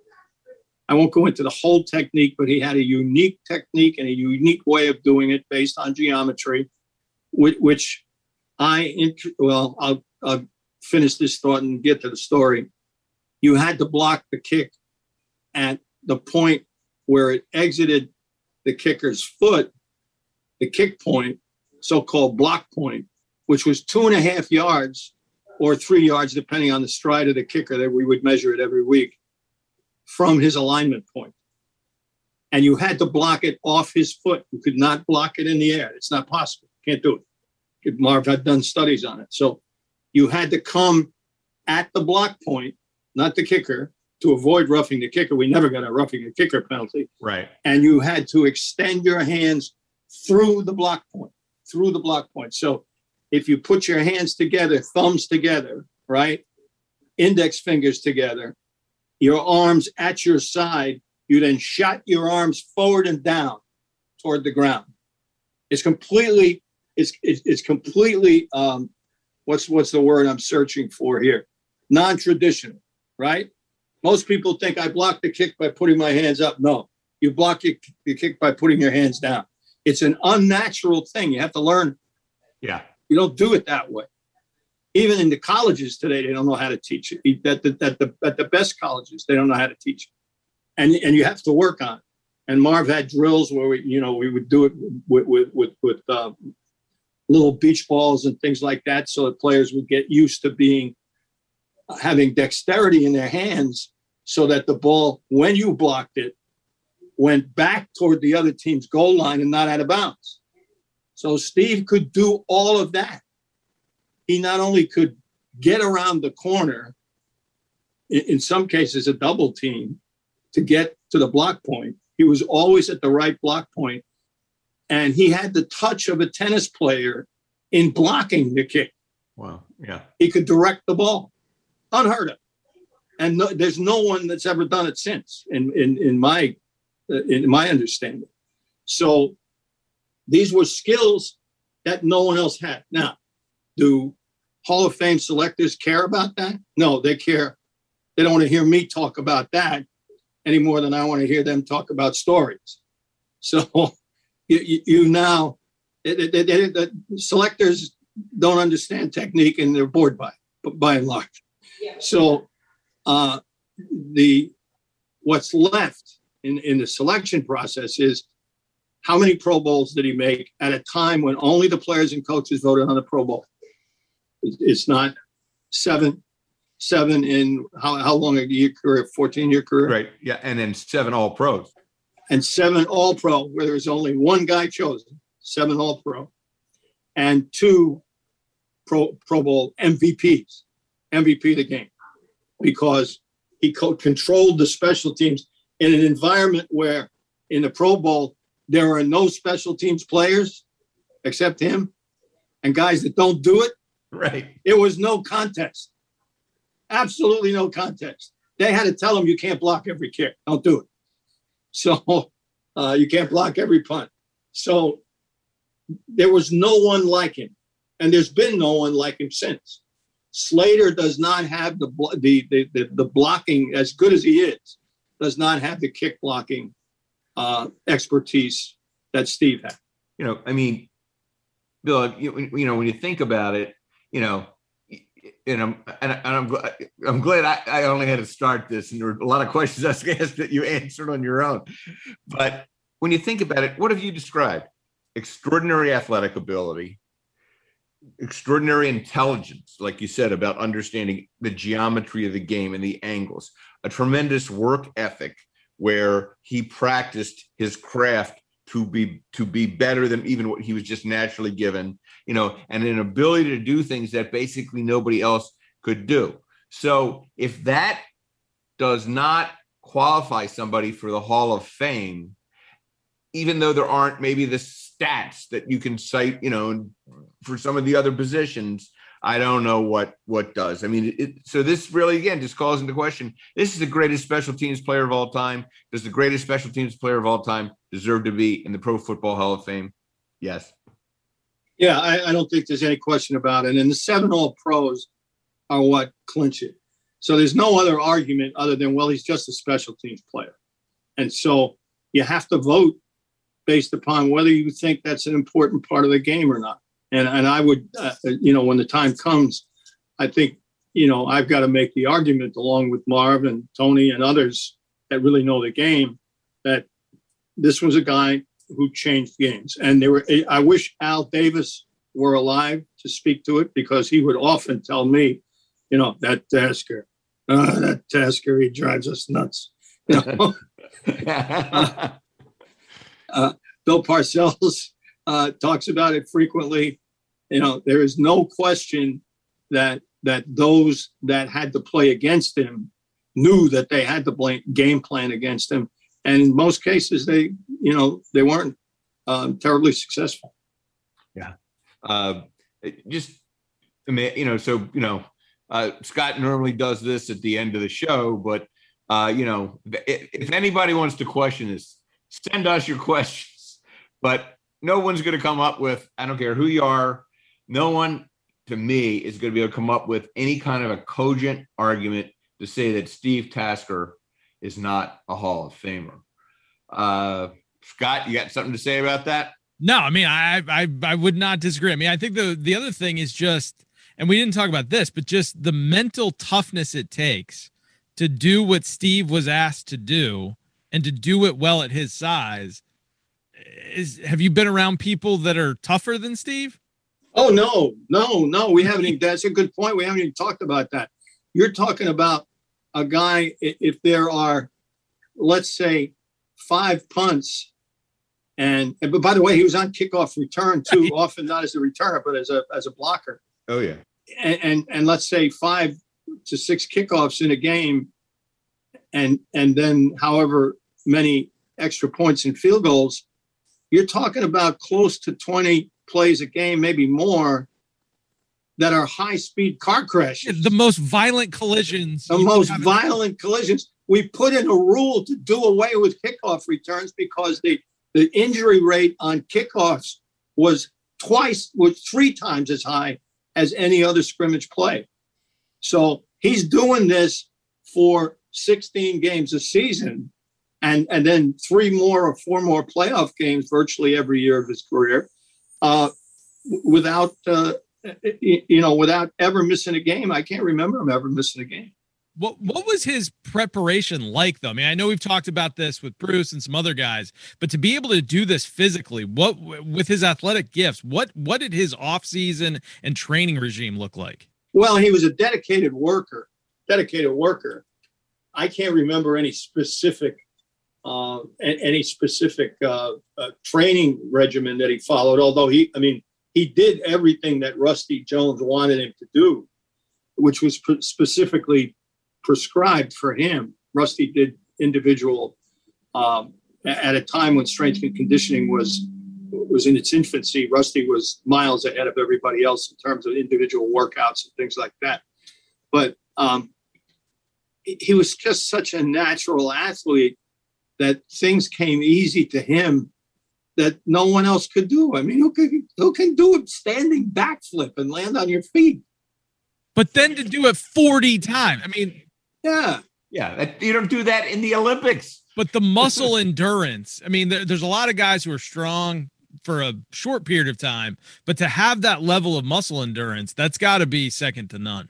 I won't go into the whole technique, but he had a unique technique and a unique way of doing it based on geometry, which, I, well, I'll, I'll finish this thought and get to the story you had to block the kick at the point where it exited the kicker's foot, the kick point, so called block point, which was two and a half yards or three yards, depending on the stride of the kicker that we would measure it every week from his alignment point. And you had to block it off his foot. You could not block it in the air. It's not possible. Can't do it. Marv had done studies on it. So you had to come at the block point not the kicker, to avoid roughing the kicker. We never got a roughing the kicker penalty. Right. And you had to extend your hands through the block point, through the block point. So if you put your hands together, thumbs together, right? Index fingers together, your arms at your side, you then shot your arms forward and down toward the ground. It's completely, it's it's, it's completely um, what's what's the word I'm searching for here? Non-traditional right? Most people think I block the kick by putting my hands up. No, you block your, your kick by putting your hands down. It's an unnatural thing. You have to learn. Yeah. You don't do it that way. Even in the colleges today, they don't know how to teach it. At the, at the, at the best colleges, they don't know how to teach it. And, and you have to work on it. And Marv had drills where we, you know, we would do it with with with, with uh, little beach balls and things like that, so that players would get used to being having dexterity in their hands so that the ball, when you blocked it, went back toward the other team's goal line and not out of bounds. So Steve could do all of that. He not only could get around the corner, in some cases, a double team to get to the block point. He was always at the right block point, and he had the touch of a tennis player in blocking the kick. Wow. Yeah. He could direct the ball unheard of. And no, there's no one that's ever done it since, in in, in my uh, in my understanding. So these were skills that no one else had. Now, do Hall of Fame selectors care about that? No, they care. They don't want to hear me talk about that any more than I want to hear them talk about stories. So you, you now, the selectors don't understand technique and they're bored by it, by and large. So uh, the what's left in, in the selection process is how many Pro Bowls did he make at a time when only the players and coaches voted on the Pro Bowl? It's not seven, seven in how, how long a year career, 14 year career? Right. Yeah. And then seven All Pros. And seven All Pro, where there's only one guy chosen, seven All Pro, and two Pro, Pro Bowl MVPs. MVP of the game because he co- controlled the special teams in an environment where in the Pro Bowl there are no special teams players. except him and guys that don't do it. Right. It was no contest. Absolutely no contest. They had to tell him you can't block every kick. Don't do it. So uh, you can't block every punt. So there was no one like him, and there's been no one like him since. Slater does not have the the the, the, blocking as good as he is. Does not have the kick blocking uh, expertise that Steve had. You know, I mean, Bill, you, you know, when you think about it, you know, and I'm and, I'm I'm glad I, I only had to start this, and there were a lot of questions I asked that you answered on your own. But when you think about it, what have you described? Extraordinary athletic ability, extraordinary intelligence, like you said, about understanding the geometry of the game and the angles, a tremendous work ethic where he practiced his craft to be to be better than even what he was just naturally given you know and an ability to do things that basically nobody else could do. So if that does not qualify somebody for the hall of fame even though there aren't maybe the stats that you can cite you know for some of the other positions I don't know what what does. I mean, it, so this really again just calls into question: This is the greatest special teams player of all time. Does the greatest special teams player of all time deserve to be in the Pro Football Hall of Fame? Yes. Yeah, I, I don't think there's any question about it. And the seven All Pros are what clinch it. So there's no other argument other than well, he's just a special teams player, and so you have to vote based upon whether you think that's an important part of the game or not and and I would, uh, you know, when the time comes, I think, you know, I've got to make the argument along with Marv and Tony and others that really know the game that this was a guy who changed games. And there were, I wish Al Davis were alive to speak to it because he would often tell me, you know, that Tasker, uh, that Tasker, he drives us nuts. You know? uh, uh, Bill Parcells uh, talks about it frequently you know, there is no question that that those that had to play against him knew that they had blame, game plan against him, and in most cases, they you know they weren't um, terribly successful. Yeah, uh, just you know, so you know, uh, Scott normally does this at the end of the show, but uh, you know, if, if anybody wants to question this, send us your questions. But no one's going to come up with, I don't care who you are, no one to me is going to be able to come up with any kind of a cogent argument to say that Steve Tasker is not a Hall of Famer. Uh, Scott, you got something to say about that? No, I mean, I, I, I would not disagree. I mean, I think the the other thing is just, and we didn't talk about this, but just the mental toughness it takes to do what Steve was asked to do and to do it well at his size. Is have you been around people that are tougher than Steve? Oh no, no, no. We haven't. Even, that's a good point. We haven't even talked about that. You're talking about a guy. If there are, let's say, five punts, and, and but by the way, he was on kickoff return too. often not as a returner, but as a as a blocker. Oh yeah. And, and and let's say five to six kickoffs in a game, and and then however many extra points and field goals, you're talking about close to twenty plays a game, maybe more, that are high speed car crashes. The most violent collisions. The most violent collisions. We put in a rule to do away with kickoff returns because the, the injury rate on kickoffs was twice, was three times as high as any other scrimmage play. So he's doing this for 16 games a season and, and then three more or four more playoff games virtually every year of his career uh, without uh, you know without ever missing a game. I can't remember him ever missing a game. What what was his preparation like though? I mean, I know we've talked about this with Bruce and some other guys, but to be able to do this physically, what with his athletic gifts, what what did his off season and training regime look like? Well, he was a dedicated worker, dedicated worker. I can't remember any specific uh, any specific uh, uh, training regimen that he followed. Although he, I mean, he did everything that Rusty Jones wanted him to do, which was specifically prescribed for him. Rusty did individual um, at a time when strength and conditioning was was in its infancy. Rusty was miles ahead of everybody else in terms of individual workouts and things like that. But um, he was just such a natural athlete that things came easy to him that no one else could do. I mean, who can who can do a standing backflip and land on your feet? But then to do it 40 times. I mean, yeah. Yeah, that, you don't do that in the Olympics. But the muscle endurance. I mean, there, there's a lot of guys who are strong for a short period of time, but to have that level of muscle endurance, that's got to be second to none.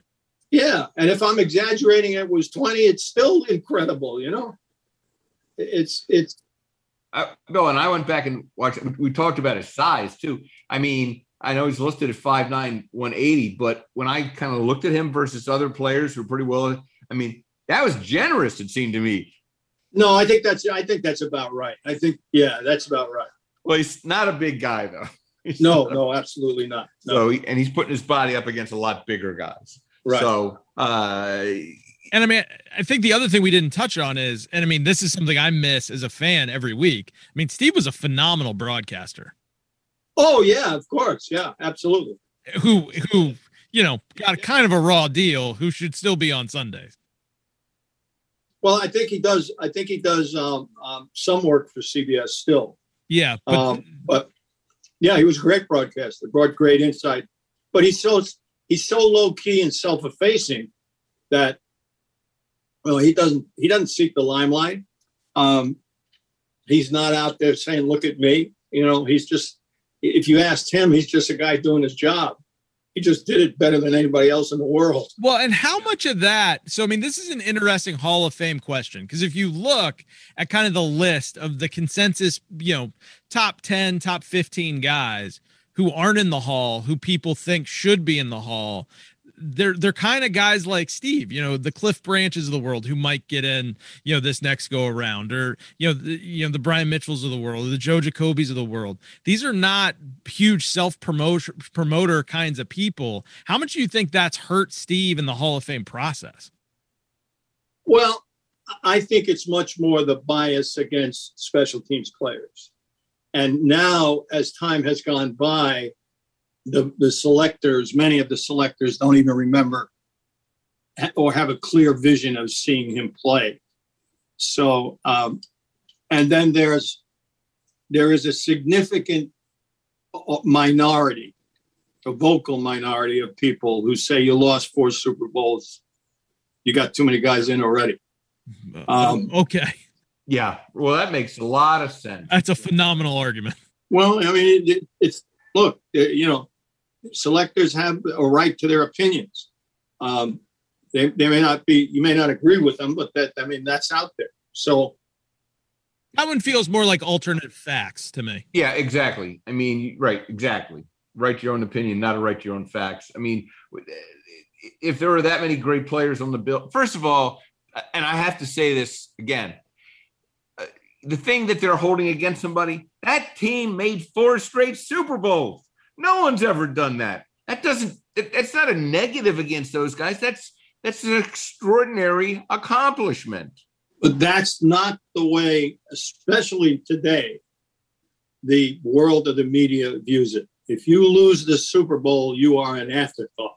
Yeah, and if I'm exaggerating, it was 20. It's still incredible, you know. It's it's. I, Bill and I went back and watched. We talked about his size too. I mean, I know he's listed at 5'9", 180, but when I kind of looked at him versus other players who are pretty well, I mean, that was generous. It seemed to me. No, I think that's I think that's about right. I think yeah, that's about right. Well, he's not a big guy though. He's no, no, absolutely not. No. So he, and he's putting his body up against a lot bigger guys. Right. So uh and I mean, I think the other thing we didn't touch on is, and I mean, this is something I miss as a fan every week. I mean, Steve was a phenomenal broadcaster. Oh yeah, of course, yeah, absolutely. Who who you know got a kind of a raw deal. Who should still be on Sundays. Well, I think he does. I think he does um, um, some work for CBS still. Yeah, but, um, but yeah, he was a great broadcaster. Brought great insight, but he's so he's so low key and self effacing that well, he doesn't he doesn't seek the limelight. Um, he's not out there saying, "Look at me." You know, he's just if you asked him, he's just a guy doing his job he just did it better than anybody else in the world. Well, and how much of that? So, I mean, this is an interesting Hall of Fame question because if you look at kind of the list of the consensus, you know, top 10, top 15 guys who aren't in the Hall, who people think should be in the Hall, they're they're kind of guys like Steve, you know, the Cliff Branches of the world who might get in, you know, this next go around, or you know, the, you know, the Brian Mitchells of the world, or the Joe Jacobys of the world. These are not huge self promoter promoter kinds of people. How much do you think that's hurt Steve in the Hall of Fame process? Well, I think it's much more the bias against special teams players. And now, as time has gone by, the, the selectors, many of the selectors don't even remember or have a clear vision of seeing him play. So, um, and then there's there is a significant uh, minority, a vocal minority of people who say you lost four Super Bowls, you got too many guys in already. Um, okay. Yeah, well, that makes a lot of sense. That's a phenomenal argument. Well, I mean, it, it's look, uh, you know, selectors have a right to their opinions. Um, they, they may not be, you may not agree with them, but that, I mean, that's out there. So that one feels more like alternate facts to me. Yeah, exactly. I mean, right, exactly. Write your own opinion, not a write your own facts. I mean, if there are that many great players on the bill, first of all, and I have to say this again, uh, the thing that they're holding against somebody, that team made four straight Super Bowls. No one's ever done that. That doesn't. That's not a negative against those guys. That's that's an extraordinary accomplishment. But that's not the way, especially today, the world of the media views it. If you lose the Super Bowl, you are an afterthought.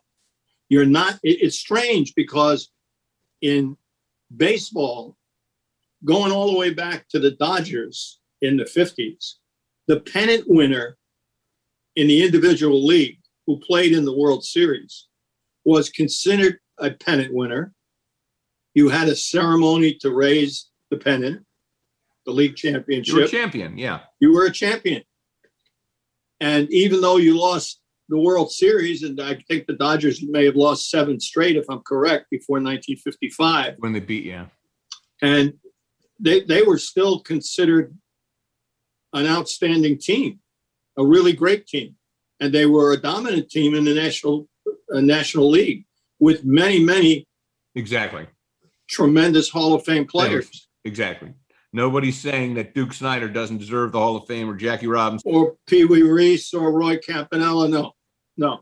You're not. it's strange because in baseball, going all the way back to the Dodgers in the 50s, the pennant winner in the individual league who played in the World Series was considered a pennant winner. You had a ceremony to raise the pennant, the league championship. You were a champion, yeah. You were a champion. And even though you lost the World Series, and I think the Dodgers may have lost seven straight, if I'm correct, before 1955. When they beat, yeah. And they, they were still considered an outstanding team a really great team, and they were a dominant team in the national uh, national league with many, many exactly tremendous Hall of Fame players. Exactly. Nobody's saying that Duke Snider doesn't deserve the Hall of Fame or Jackie Robinson or Pee Wee Reese or Roy Campanella. No, no.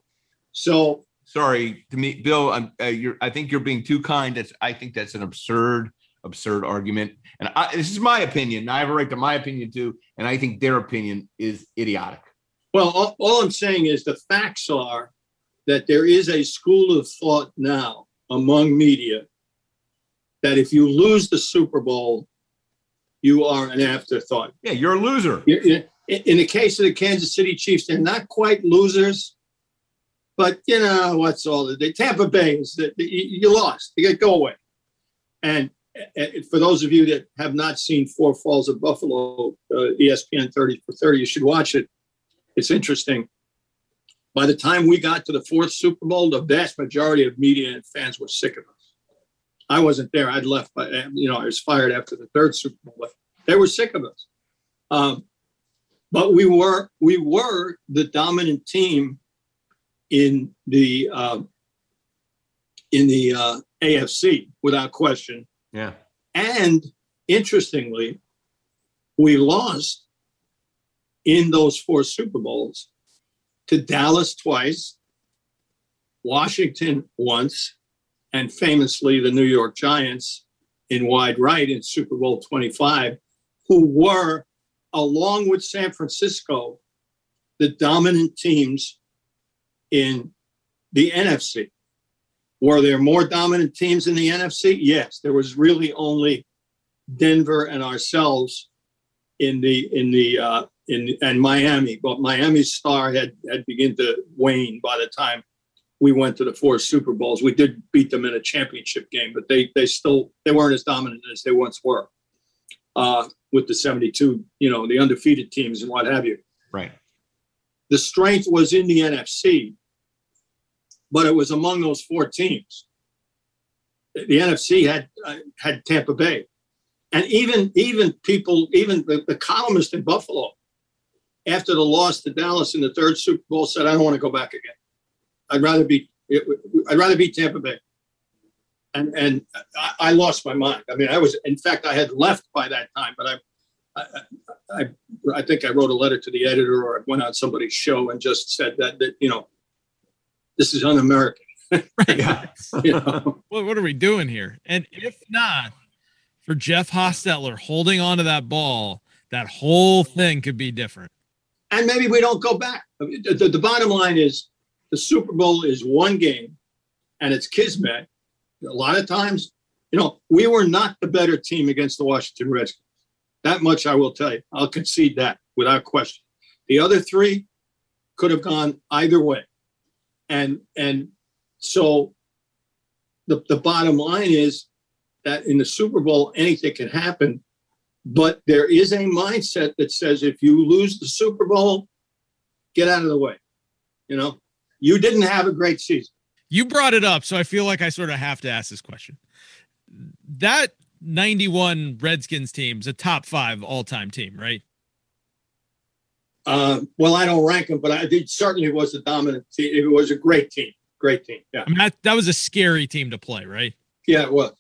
So sorry to me, Bill. I'm, uh, you're, I think you're being too kind. That's I think that's an absurd absurd argument. And I, this is my opinion. I have a right to my opinion too, and I think their opinion is idiotic. Well, all, all I'm saying is the facts are that there is a school of thought now among media that if you lose the Super Bowl, you are an afterthought. Yeah, you're a loser. You're, in the case of the Kansas City Chiefs, they're not quite losers, but you know what's all the Tampa Bay is that you lost. You get go away. And for those of you that have not seen Four Falls of Buffalo, uh, ESPN 30 for 30, you should watch it. It's interesting. By the time we got to the fourth Super Bowl, the vast majority of media and fans were sick of us. I wasn't there. I'd left, but you know, I was fired after the third Super Bowl. But they were sick of us. Um, but we were we were the dominant team in the uh, in the uh, AFC without question. Yeah. And interestingly, we lost in those four Super Bowls to Dallas twice, Washington once, and famously the New York Giants in wide right in Super Bowl 25, who were, along with San Francisco, the dominant teams in the NFC. Were there more dominant teams in the NFC? Yes, there was really only Denver and ourselves in the in the uh, in and Miami, but Miami's star had had begun to wane by the time we went to the four Super Bowls. We did beat them in a championship game, but they they still they weren't as dominant as they once were. Uh, with the 72, you know, the undefeated teams and what have you. Right. The strength was in the NFC, but it was among those four teams. The NFC had uh, had Tampa Bay, and even even people, even the, the columnist in Buffalo, after the loss to Dallas in the third Super Bowl, said, "I don't want to go back again. I'd rather be I'd rather be Tampa Bay." And and I, I lost my mind. I mean, I was in fact I had left by that time, but I I, I, I, think I wrote a letter to the editor or I went on somebody's show and just said that, that you know, this is un-American. yeah. you know? What, what are we doing here? And if not for Jeff Hostetler holding on to that ball, that whole thing could be different. And maybe we don't go back. the, the, bottom line is the Super Bowl is one game and it's Kismet. A lot of times, you know, we were not the better team against the Washington Redskins. That much I will tell you. I'll concede that without question. The other three could have gone either way and and so the, the bottom line is that in the Super Bowl, anything can happen. But there is a mindset that says if you lose the Super Bowl, get out of the way. You know, you didn't have a great season. You brought it up, so I feel like I sort of have to ask this question. That 91 Redskins team's a top five all time team, right? Uh, well, I don't rank them, but I, it certainly was a dominant team. It was a great team. Great team. Yeah. I mean, that, that was a scary team to play, right? Yeah, it was.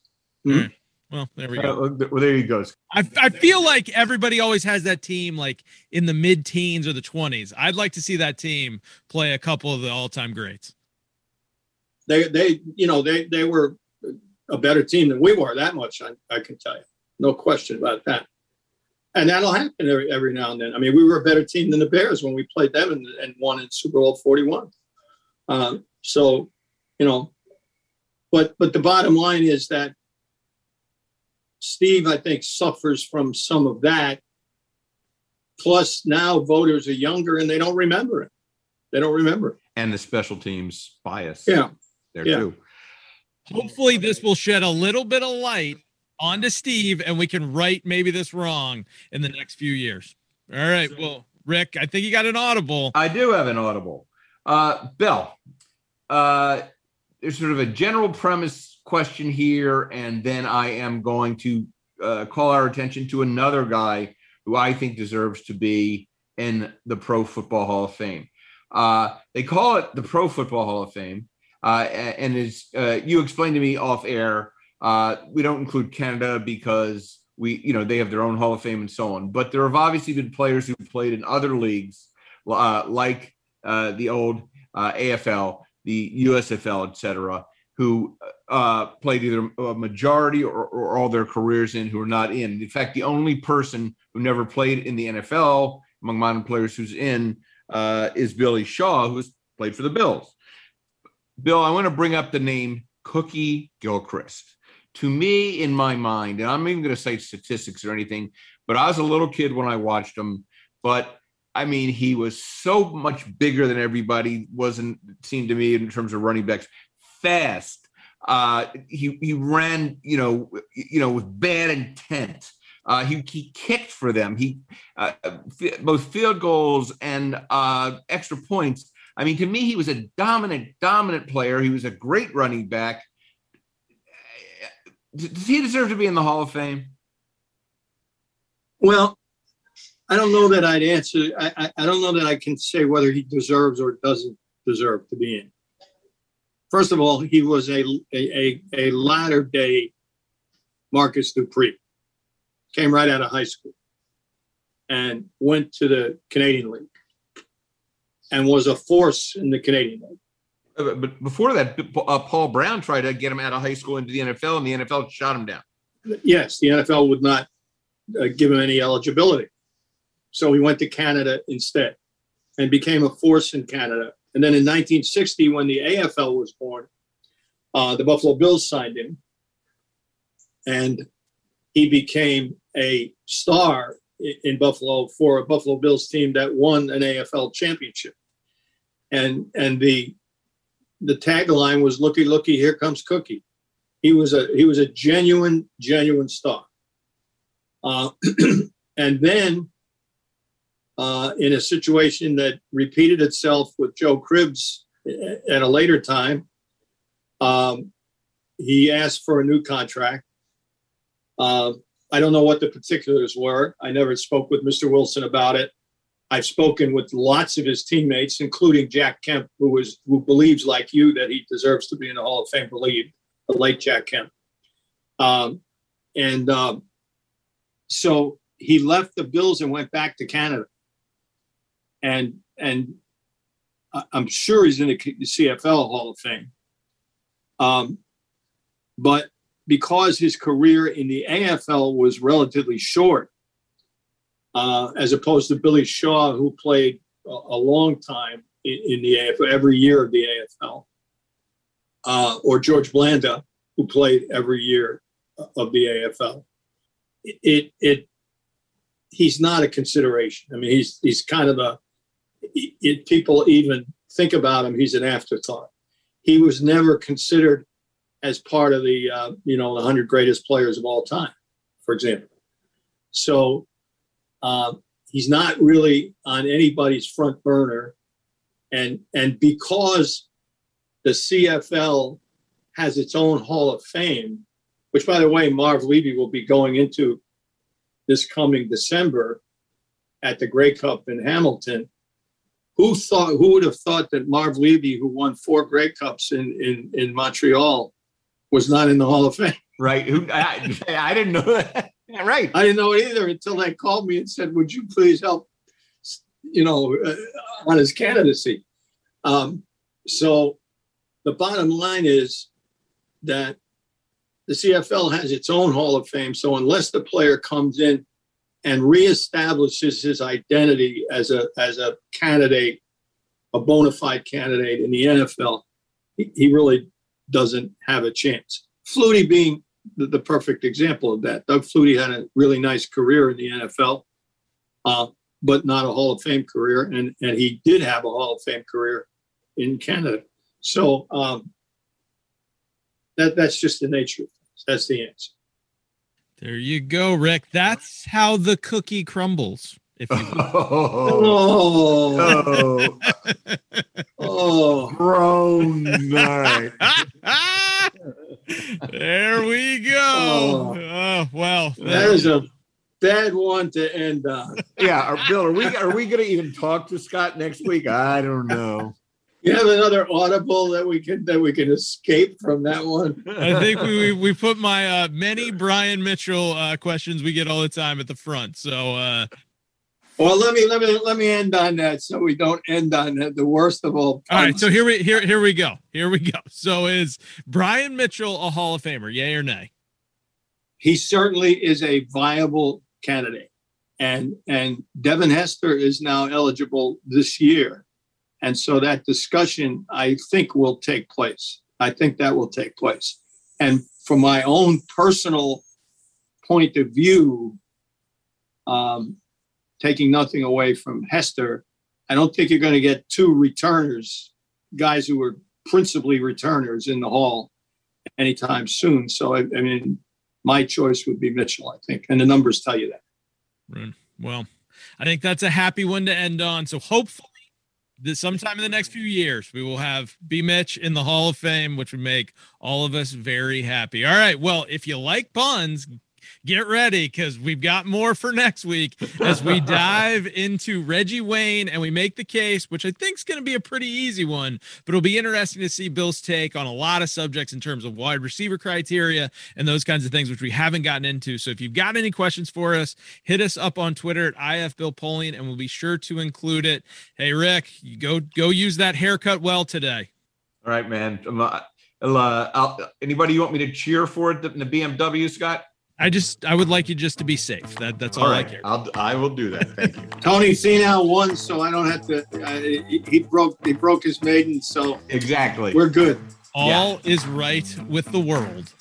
Mm-hmm. Right. Well, there we go. Uh, well, there you go. I, I feel like everybody always has that team like in the mid teens or the 20s. I'd like to see that team play a couple of the all time greats. They, they, you know, they, they were a better team than we were. That much I, I can tell you. No question about that and that'll happen every, every now and then. I mean, we were a better team than the Bears when we played them and, and won in Super Bowl 41. Um, so, you know, but but the bottom line is that Steve, I think, suffers from some of that. Plus, now voters are younger and they don't remember it. They don't remember it. And the special teams bias. Yeah. There yeah. too. Hopefully, this will shed a little bit of light onto Steve, and we can right maybe this wrong in the next few years. All right. Well, Rick, I think you got an audible. I do have an audible. Uh, Bill, uh, there's sort of a general premise question here, and then I am going to uh, call our attention to another guy who I think deserves to be in the Pro Football Hall of Fame. Uh, they call it the Pro Football Hall of Fame, uh, and as uh, you explained to me off air, uh, we don't include Canada because we, you know, they have their own Hall of Fame and so on. But there have obviously been players who played in other leagues, uh, like the old AFL, the USFL, etc., who uh, played either a majority or, or all their careers in who are not in. In fact, the only person who never played in the NFL among modern players who's in uh, is Billy Shaw, who's played for the Bills. Bill, I want to bring up the name Cookie Gilchrist. To me, in my mind, and I'm even going to say statistics or anything, but I was a little kid when I watched him. But I mean, he was so much bigger than everybody. Wasn't seemed to me in terms of running backs, fast. Uh, he he ran, you know, you know, with bad intent. Uh, he, he kicked for them. He uh, both field goals and uh, extra points. I mean, to me, he was a dominant, dominant player. He was a great running back. Does he deserve to be in the Hall of Fame? Well, I don't know that I'd answer. I, I, I don't know that I can say whether he deserves or doesn't deserve to be in. First of all, he was a a, a latter day Marcus Dupree. Came right out of high school and went to the Canadian League and was a force in the Canadian League. Uh, but before that, uh, Paul Brown tried to get him out of high school into the NFL, and the NFL shot him down. Yes, the NFL would not uh, give him any eligibility. So he went to Canada instead and became a force in Canada. And then in 1960, when the AFL was born, uh, the Buffalo Bills signed him. And he became a star in Buffalo for a Buffalo Bills team that won an AFL championship. And and the the tagline was looky looky here comes Cookie. He was a he was a genuine genuine star. Uh, and then uh, in a situation that repeated itself with Joe Cribbs at a later time, um, he asked for a new contract. Uh, I don't know what the particulars were. I never spoke with Mr. Wilson about it. I've spoken with lots of his teammates, including Jack Kemp, who was who believes, like you, that he deserves to be in the Hall of Fame. Believe the late Jack Kemp, um, and um, so he left the Bills and went back to Canada, and and I'm sure he's in the CFL Hall of Fame. Um, but because his career in the AFL was relatively short, uh, as opposed to Billy Shaw, who played a, a long time in, in, the AFL, every year of the AFL, uh, or George Blanda, who played every year of the AFL. It, it, it he's not a consideration. I mean, he's he's kind of a it, people even think about him. He's an afterthought. He was never considered as part of the uh, you know the hundred greatest players of all time, for example. So uh, he's not really on anybody's front burner, and and because the CFL has its own Hall of Fame, which by the way, Marv Levy will be going into this coming December at the Grey Cup in Hamilton. Who thought? Who would have thought that Marv Levy, who won four Grey Cups in in, in Montreal, was not in the Hall of Fame. Right. Who I, I didn't know that. right. I didn't know it either until they called me and said, "Would you please help?" You know, uh, on his candidacy. Um, so, the bottom line is that the CFL has its own Hall of Fame. So unless the player comes in and reestablishes his identity as a as a candidate, a bona fide candidate in the NFL, he, he really doesn't have a chance. Flutie being the, the, perfect example of that. Doug Flutie had a really nice career in the NFL, uh, but not a Hall of Fame career, and and he did have a Hall of Fame career in Canada. So um, that that's just the nature of things. That's the answer. There you go, Rick. That's how the cookie crumbles. If you oh, oh, oh, grown night. there we go. Oh, oh well, that is a bad one to end on. Yeah, Bill, are we are we going to even talk to Scott next week? I don't know. You have another audible that we can that we can escape from that one. I think we we put my uh, many Brian Mitchell uh, questions we get all the time at the front. So uh, Well, let me let me let me end on that so we don't end on that, the worst of all. All right, so here we here here we go. Here we go. So is Brian Mitchell a Hall of Famer? Yay or nay? He certainly is a viable candidate, and and Devin Hester is now eligible this year, and so that discussion I think will take place. I think that will take place, and from my own personal point of view, um, taking nothing away from Hester, I don't think you're going to get two returners, guys who are principally returners in the hall anytime soon. So, I, I mean, my choice would be Mitchell, I think. And the numbers tell you that. Well, I think that's a happy one to end on. So, hopefully, this sometime in the next few years, we will have B Mitch in the Hall of Fame, which would make all of us very happy. All right. Well, if you like puns, get ready because we've got more for next week as we dive into Reggie Wayne and we make the case, which I think is going to be a pretty easy one, but it'll be interesting to see Bill's take on a lot of subjects in terms of wide receiver criteria and those kinds of things, which we haven't gotten into. So if you've got any questions for us, hit us up on Twitter at IFBillPolling and we'll be sure to include it. Hey, Rick, you go go use that haircut well today. All right, man. Uh, anybody you want me to cheer for in the BMW, Scott? I just I would like you just to be safe. That that's all, all right. I care. I'll I will do that. Thank you. Tony Finau won, so I don't have to. Uh, he, he, broke he broke his maiden, so exactly we're good. All yeah. is right with the world.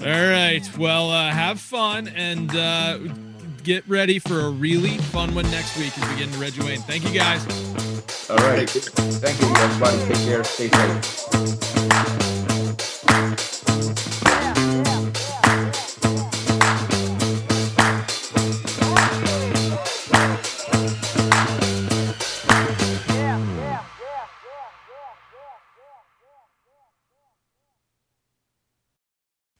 All right. Well, uh, have fun and uh, get ready for a really fun one next week as we get into Reggie Wayne. Thank you guys. All right. Thank you, everybody. Take care. Stay safe.